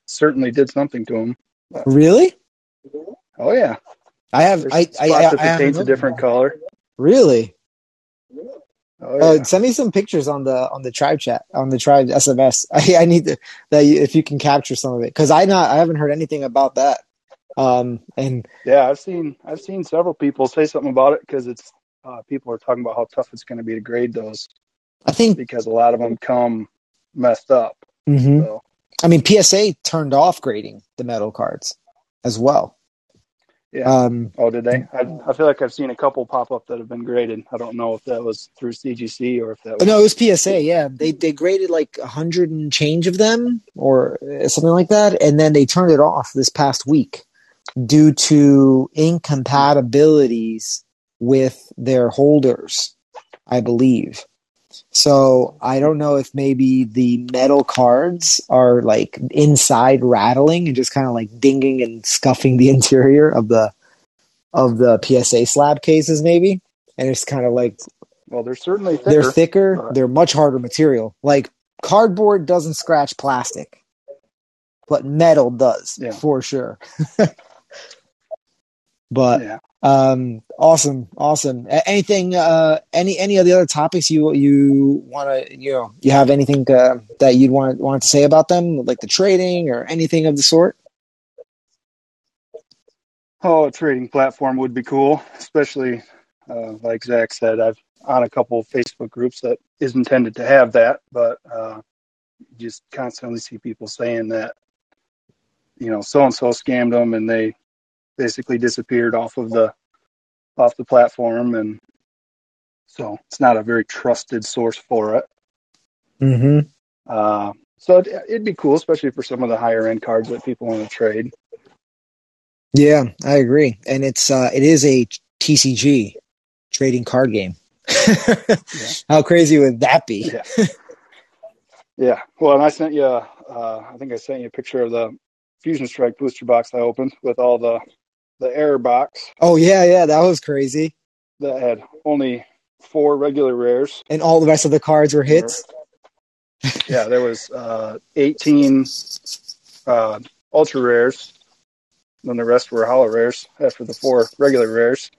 certainly did something to them. Really? Oh yeah. I have. I, I, I, that I, paint's a different color. Really? Oh, uh, yeah. uh, send me some pictures on the on the tribe chat on the tribe SMS. I, I need to, that if you can capture some of it because I not I haven't heard anything about that. Um and yeah, I've seen I've seen several people say something about it because it's uh, people are talking about how tough it's going to be to grade those. I think because a lot of them come messed up. Mm-hmm. So. I mean, PSA turned off grading the metal cards as well. Yeah. Um, oh, did they? I, I feel like I've seen a couple pop up that have been graded. I don't know if that was through CGC or if that was. No, it was PSA. Yeah, they they graded like a hundred and change of them or something like that, and then they turned it off this past week due to incompatibilities with their holders, I believe. So I don't know if maybe the metal cards are like inside rattling and just kind of like dinging and scuffing the interior of the of the PSA slab cases, maybe. And it's kind of like well, they're certainly thicker. they're thicker. They're much harder material. Like cardboard doesn't scratch plastic, but metal does yeah. for sure. but yeah. Um, awesome, awesome. Anything, uh, any any of the other topics you you want to you know you have anything uh, that you'd want want to say about them, like the trading or anything of the sort? Oh, a trading platform would be cool, especially uh, like Zach said. I've on a couple Facebook groups that is intended to have that, but uh, just constantly see people saying that you know so and so scammed them and they basically disappeared off of the off the platform, and so it's not a very trusted source for it. Mm-hmm. Uh, so it, would be cool, especially for some of the higher end cards that people want to trade. Yeah, I agree, and it's uh, it is a TCG trading card game. yeah. How crazy would that be? Yeah. yeah. Well, and I sent you. Uh, I think I sent you a picture of the Fusion Strike booster box I opened with all the the error box. Oh yeah, yeah, that was crazy. That had only four regular rares, and all the rest of the cards were hits. yeah, there was uh, eighteen uh, ultra rares. Then the rest were holo rares after the four regular rares.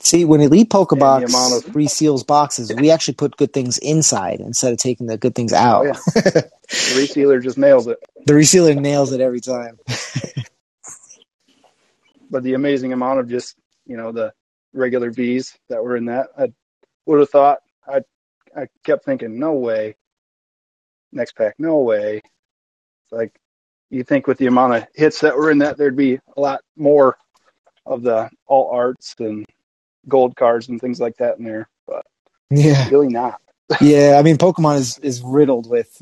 See, when Elite Pokebox amount of reseals boxes, we actually put good things inside instead of taking the good things out. Oh, yeah. the resealer just nails it. The resealer nails it every time. but the amazing amount of just, you know, the regular bees that were in that, I would have thought, I I kept thinking, no way. Next pack, no way. It's like, you think with the amount of hits that were in that, there'd be a lot more of the all arts and gold cards and things like that in there, but yeah, really not. yeah, I mean, Pokemon is is riddled with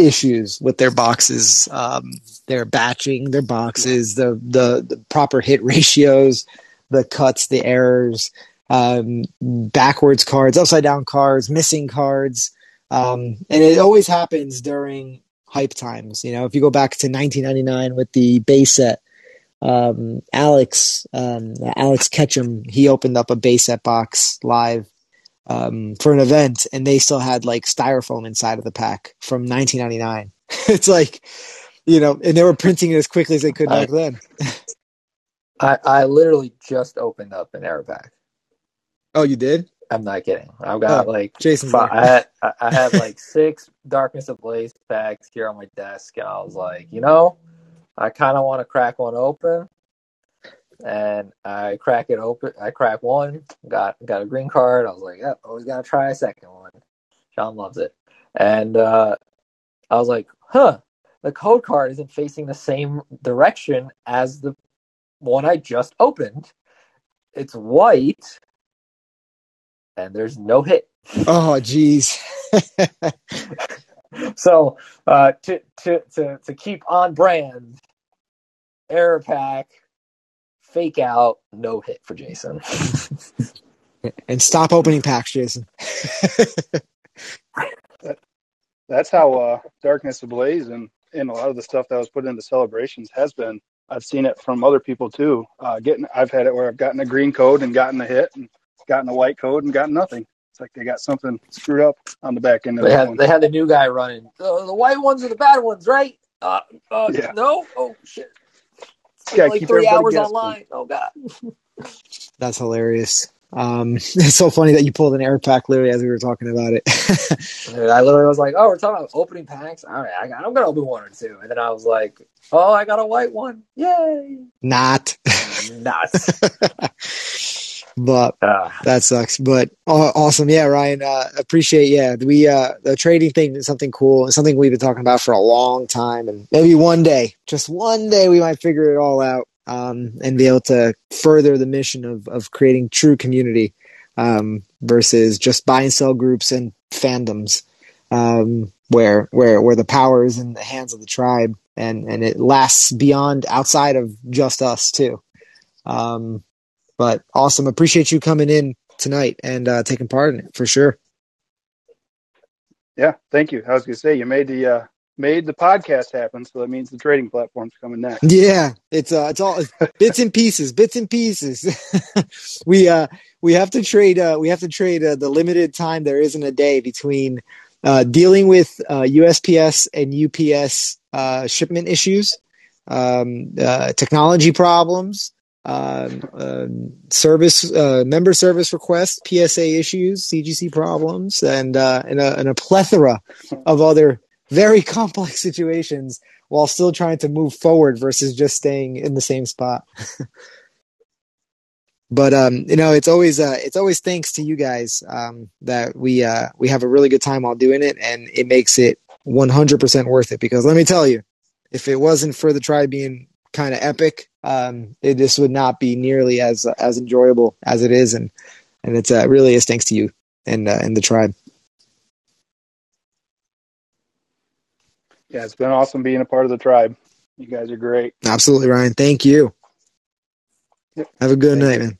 issues with their boxes, um, their batching, their boxes, the, the the proper hit ratios, the cuts, the errors, um, backwards cards, upside down cards, missing cards, um, and it always happens during hype times. You know, if you go back to 1999 with the base set, um, Alex um, Alex Ketchum he opened up a base set box live um, for an event, and they still had like styrofoam inside of the pack from 1999. it's like you know, and they were printing it as quickly as they could back then. I I literally just opened up an air pack. Oh, you did? I'm not kidding. I've got oh, like Jason. I had I had like six Darkness of Ablaze packs here on my desk, and I was like, you know, I kind of want to crack one open, and I crack it open. I crack one, got got a green card. I was like, yep, always gotta try a second one. Sean loves it, and uh, I was like, huh, the code card isn't facing the same direction as the one I just opened. It's white, and there's no hit. Oh, jeez. so uh, to to to to keep on brand, error pack, fake out, no hit for Jason. and stop opening packs, Jason. that, that's how uh, Darkness Ablaze and, and a lot of the stuff that was put into celebrations has been. I've seen it from other people too. Uh, getting, I've had it where I've gotten a green code and gotten a hit, and gotten a white code and gotten nothing. It's like they got something screwed up on the back end of they had, one. They had the new guy running. Uh, the white ones are the bad ones, right? Uh, uh, yeah. No. Oh shit yeah, like three hours online. Oh god, that's hilarious. Um, it's so funny that you pulled an air pack literally as we were talking about it. I literally was like, "Oh, we're talking about opening packs. All right, I got, I'm gonna open one or two. And then I was like, "Oh, I got a white one! Yay!" Not, not. But uh, that sucks. But uh, awesome, yeah, Ryan. Uh, appreciate. Yeah, we uh, the trading thing is something cool. It's something we've been talking about for a long time, and maybe one day, just one day, we might figure it all out um, and be able to further the mission of of creating true community um, versus just buy and sell groups and fandoms. Um, where where where the power is in the hands of the tribe and and it lasts beyond outside of just us too um but awesome. Appreciate you coming in tonight and uh, taking part in it for sure. Yeah, thank you. I was gonna say you made the uh, made the podcast happen, so that means the trading platform's coming next. Yeah, it's uh, it's all bits and pieces, bits and pieces. we uh, we have to trade. Uh, we have to trade uh, the limited time there is in a day between uh, dealing with uh, USPS and UPS uh, shipment issues, um, uh, technology problems, um, uh, service uh, member service requests, PSA issues, CGC problems, and uh, and, a, and a plethora of other very complex situations while still trying to move forward versus just staying in the same spot. but um, you know, it's always uh, it's always thanks to you guys um, that we uh, we have a really good time while doing it, and it makes it 100% worth it. Because let me tell you, if it wasn't for the tribe being kind of epic, um, it, just would not be nearly as as enjoyable as it is, and and it's uh, really is thanks to you and uh, and the tribe. Yeah, it's been awesome being a part of the tribe. You guys are great. Absolutely, Ryan. Thank you. Have a good Thank night, you. man.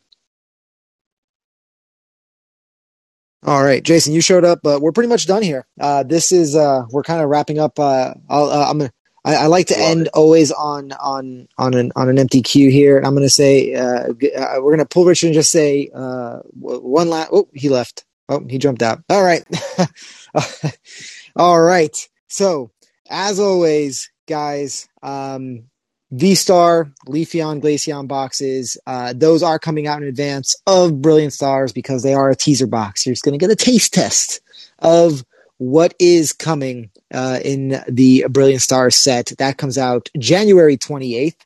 All right, Jason, you showed up, but we're pretty much done here. Uh, this is uh, we're kind of wrapping up. Uh, I'll, uh, I'm gonna. I, I like to Love end it. always on on on an on an empty queue here. And I'm gonna say uh, uh, we're gonna pull Richard and just say uh, one last. Oh, he left. Oh, he jumped out. All right. All right. So as always, guys, um, V Star, Leafeon, Glaceon boxes, uh, those are coming out in advance of Brilliant Stars because they are a teaser box. You're just going to get a taste test of what is coming uh, in the Brilliant Stars set. That comes out January 28th.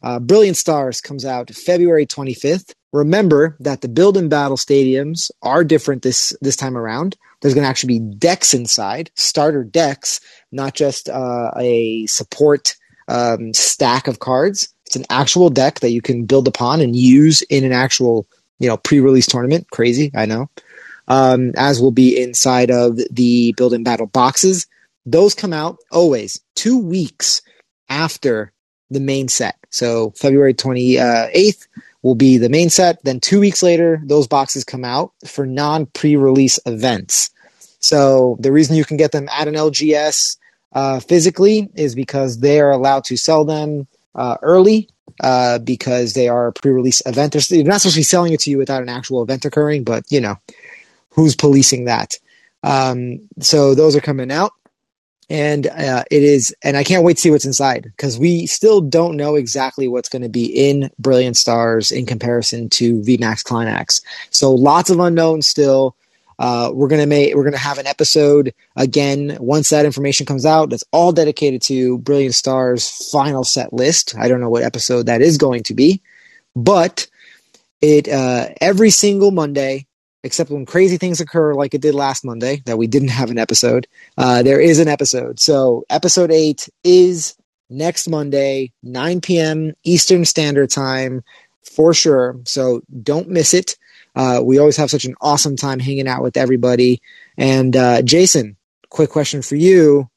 Uh, Brilliant Stars comes out February 25th. Remember that the build and battle stadiums are different this this time around. There's going to actually be decks inside, starter decks, not just uh, a support um, stack of cards. It's an actual deck that you can build upon and use in an actual, you know, pre-release tournament. Crazy, I know. Um, as will be inside of the build and battle boxes. Those come out always two weeks after the main set. So February 28th will be the main set. Then two weeks later, those boxes come out for non pre-release events. So the reason you can get them at an LGS uh, physically is because they are allowed to sell them uh, early uh, because they are a pre-release event. They're, they're not supposed to be selling it to you without an actual event occurring, but you know who's policing that. Um, so those are coming out, and uh, it is, and I can't wait to see what's inside because we still don't know exactly what's going to be in Brilliant Stars in comparison to VMAX Climax. So lots of unknowns still. Uh, we're gonna make we're gonna have an episode again once that information comes out. That's all dedicated to Brilliant Stars final set list. I don't know what episode that is going to be, but it uh, every single Monday, except when crazy things occur, like it did last Monday, that we didn't have an episode. Uh, there is an episode. So episode eight is next Monday, 9 p.m. Eastern Standard Time for sure. So don't miss it. Uh, we always have such an awesome time hanging out with everybody. And uh, Jason, quick question for you: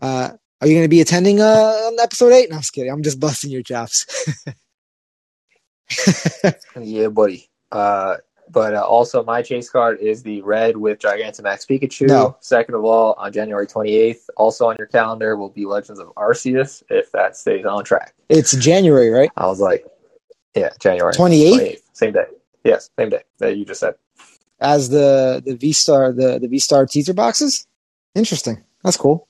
uh, Are you going to be attending uh, episode eight? No, I'm just kidding. I'm just busting your chops. Yeah, buddy. But uh, also, my chase card is the red with Gigantamax Pikachu. No. Second of all, on January 28th, also on your calendar will be Legends of Arceus if that stays on track. it's January, right? I was like, yeah, January 28th? Same day. Yes, same day that you just said. As the the V Star the the V Star teaser boxes. Interesting. That's cool.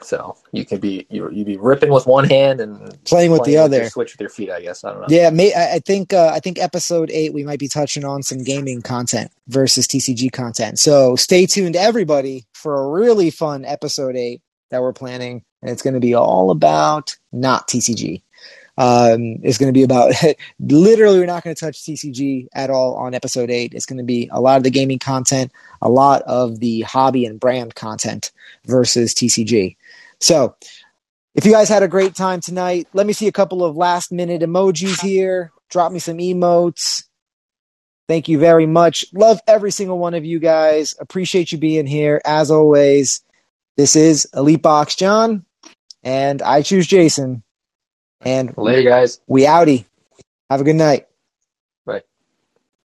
So you can be you you be ripping with one hand and Playing with the other. switch with your feet. I guess I don't know. Yeah, may, I I think uh, I think episode eight we might be touching on some gaming content versus TCG content. So stay tuned, everybody, for a really fun episode eight that we're planning, and it's going to be all about not TCG. Um, it's going to be about literally we're not going to touch TCG at all on episode eight. It's going to be a lot of the gaming content, a lot of the hobby and brand content versus TCG. So if you guys had a great time tonight, let me see a couple of last minute emojis here. Drop me some emotes. Thank you very much. Love every single one of you guys. Appreciate you being here. As always, this is Elite Box John, and I choose Jason. And Later, guys. we outie. Have a good night.